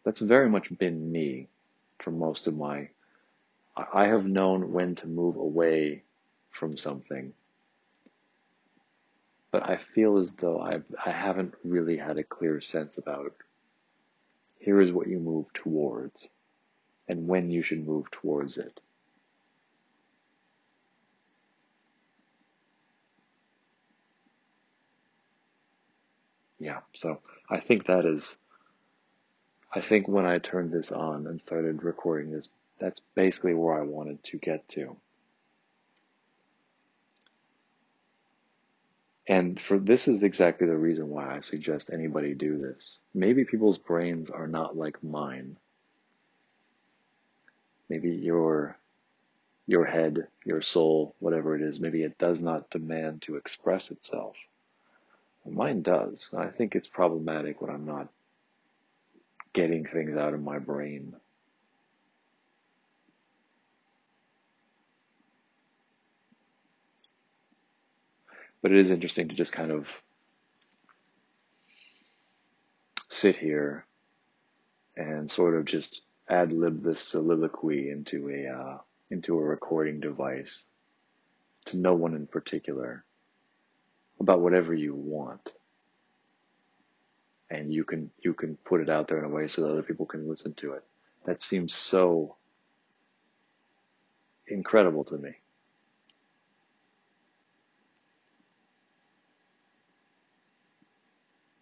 That's very much been me for most of my. I have known when to move away from something, but I feel as though I've I haven't really had a clear sense about. Here is what you move towards, and when you should move towards it. Yeah, so I think that is I think when I turned this on and started recording this, that's basically where I wanted to get to. And for this is exactly the reason why I suggest anybody do this. Maybe people's brains are not like mine. Maybe your your head, your soul, whatever it is, maybe it does not demand to express itself. Mine does. I think it's problematic when I'm not getting things out of my brain. But it is interesting to just kind of sit here and sort of just ad lib this soliloquy into a uh, into a recording device to no one in particular about whatever you want. And you can you can put it out there in a way so that other people can listen to it. That seems so incredible to me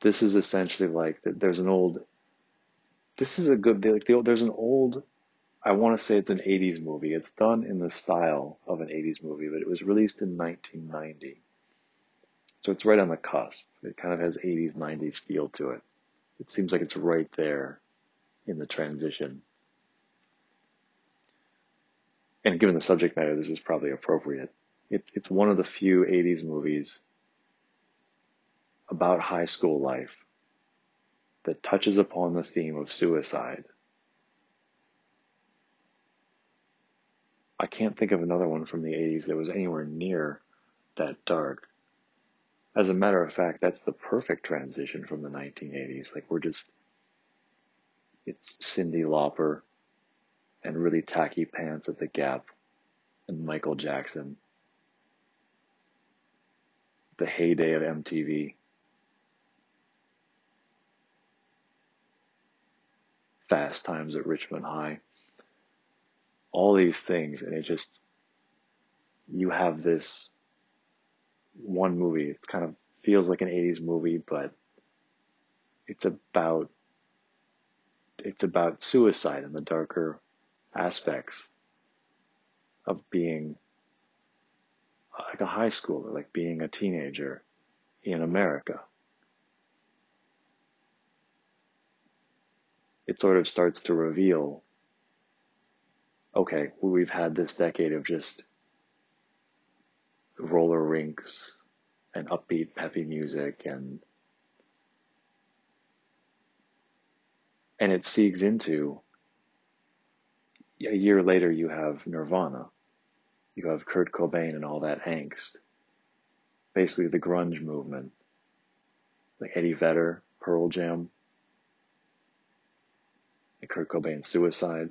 this is essentially like there's an old this is a good like the, there's an old I want to say it's an 80s movie. It's done in the style of an 80s movie, but it was released in 1990. So it's right on the cusp. It kind of has 80s, 90s feel to it. It seems like it's right there in the transition. And given the subject matter, this is probably appropriate. It's, it's one of the few 80s movies about high school life that touches upon the theme of suicide I can't think of another one from the 80s that was anywhere near that dark. As a matter of fact, that's the perfect transition from the 1980s. Like we're just, it's Cyndi Lauper and really tacky pants at the Gap and Michael Jackson. The heyday of MTV. Fast Times at Ridgemont High. All these things and it just you have this one movie. It kind of feels like an 80s movie but it's about it's about suicide and the darker aspects of being like a high schooler like being a teenager in America it sort of starts to reveal okay, we've had this decade of just roller rinks and upbeat, peppy music and and it seeks into a year later you have Nirvana. You have Kurt Cobain and all that angst. Basically the grunge movement. Like Eddie Vedder, Pearl Jam, and Kurt Cobain's suicide.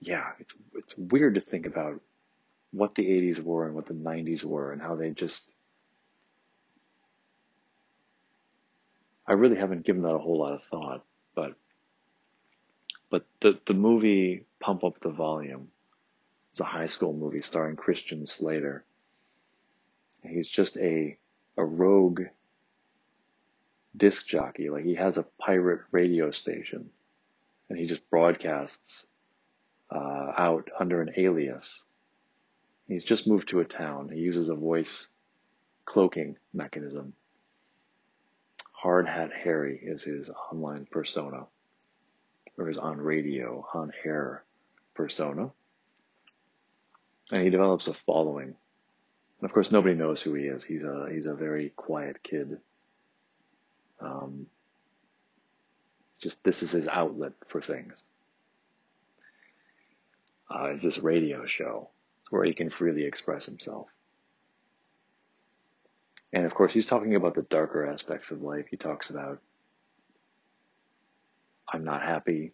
yeah, it's it's weird to think about what the 80s were and what the 90s were and how they just I really haven't given that a whole lot of thought, but but the the movie Pump Up the Volume is a high school movie starring Christian Slater. He's just a a rogue disc jockey, like he has a pirate radio station and he just broadcasts uh, out under an alias. He's just moved to a town. He uses a voice cloaking mechanism. Hard Hat Harry is his online persona, or his on radio, on air persona. And he develops a following. And of course, nobody knows who he is. He's a he's a very quiet kid. Um, just this is his outlet for things uh, is this radio show. It's where he can freely express himself. And of course, he's talking about the darker aspects of life. He talks about, I'm not happy.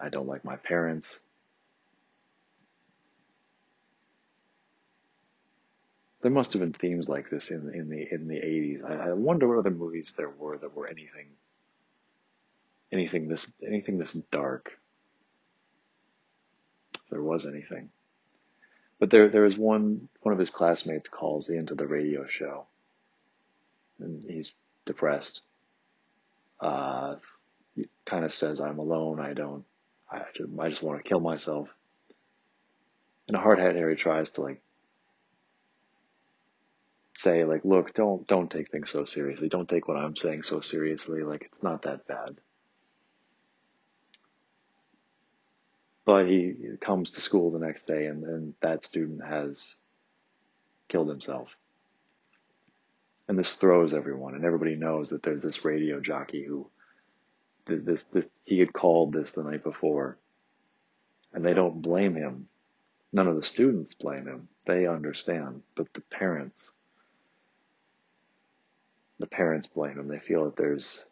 I don't like my parents. There must have been themes like this in in the in the 80s. I, I wonder what other movies there were that were anything anything this anything this dark If there was anything. But there, there was one, one of his classmates calls into the radio show and he's depressed. Uh, he kind of says, I'm alone. I don't, I just, I just want to kill myself. And a hard hat Harry tries to like say like, look, don't, don't take things so seriously. Don't take what I'm saying so seriously. Like it's not that bad. But he comes to school the next day and, and that student has killed himself. And this throws everyone, and everybody knows that there's this radio jockey who this this he had called this the night before, and they don't blame him. None of the students blame him. They understand, but the parents, the parents blame them. They feel that there's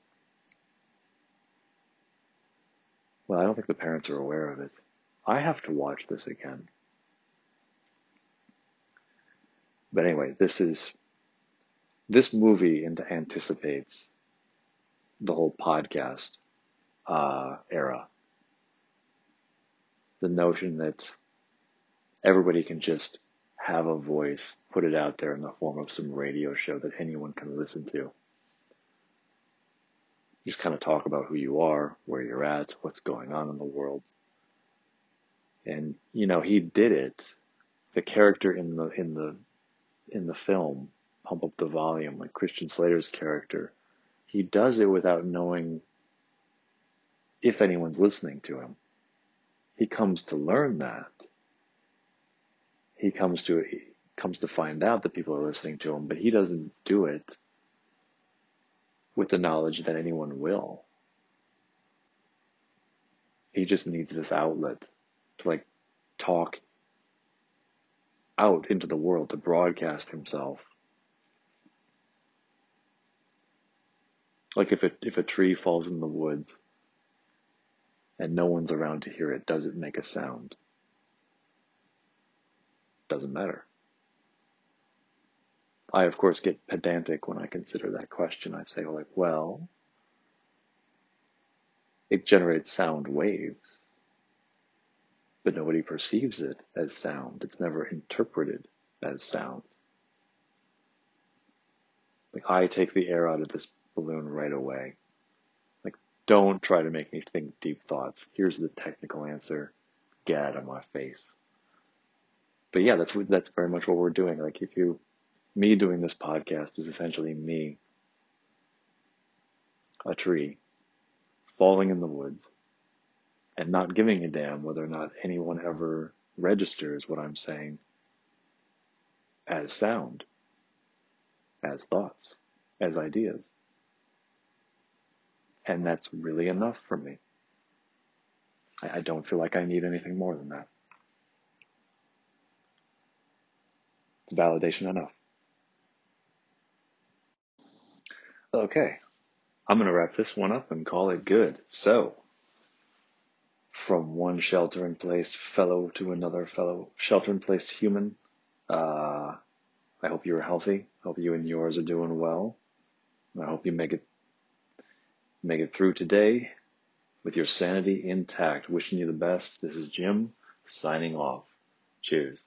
well, I don't think the parents are aware of it. I have to watch this again. But anyway, this is this movie anticipates the whole podcast uh, era. The notion that everybody can just have a voice, put it out there in the form of some radio show that anyone can listen to. Just kind of talk about who you are, where you're at, what's going on in the world. And, you know, he did it. The character in the, in the, in the film, Pump Up the Volume, like Christian Slater's character, he does it without knowing if anyone's listening to him. He comes to learn that. He comes to, he comes to find out that people are listening to him, but he doesn't do it with the knowledge that anyone will. He just needs this outlet to like talk out into the world, to broadcast himself. Like if a, if a tree falls in the woods and no one's around to hear it, does it make a sound? Doesn't matter. I, of course, get pedantic when I consider that question. I say, like, well, it generates sound waves, but nobody perceives it as sound. It's never interpreted as sound. Like, I take the air out of this balloon right away. Like, don't try to make me think deep thoughts. Here's the technical answer. Get out of my face. But yeah, that's that's very much what we're doing. Like, if you me doing this podcast is essentially me, a tree, falling in the woods, and not giving a damn whether or not anyone ever registers what I'm saying as sound, as thoughts, as ideas. And that's really enough for me. I, I don't feel like I need anything more than that. It's validation enough. Okay, I'm going to wrap this one up and call it good. So, from one shelter in place fellow to another fellow shelter in place human, uh, I hope you're healthy. Hope you and yours are doing well. I hope you make it make it through today with your sanity intact. Wishing you the best. This is Jim signing off. Cheers.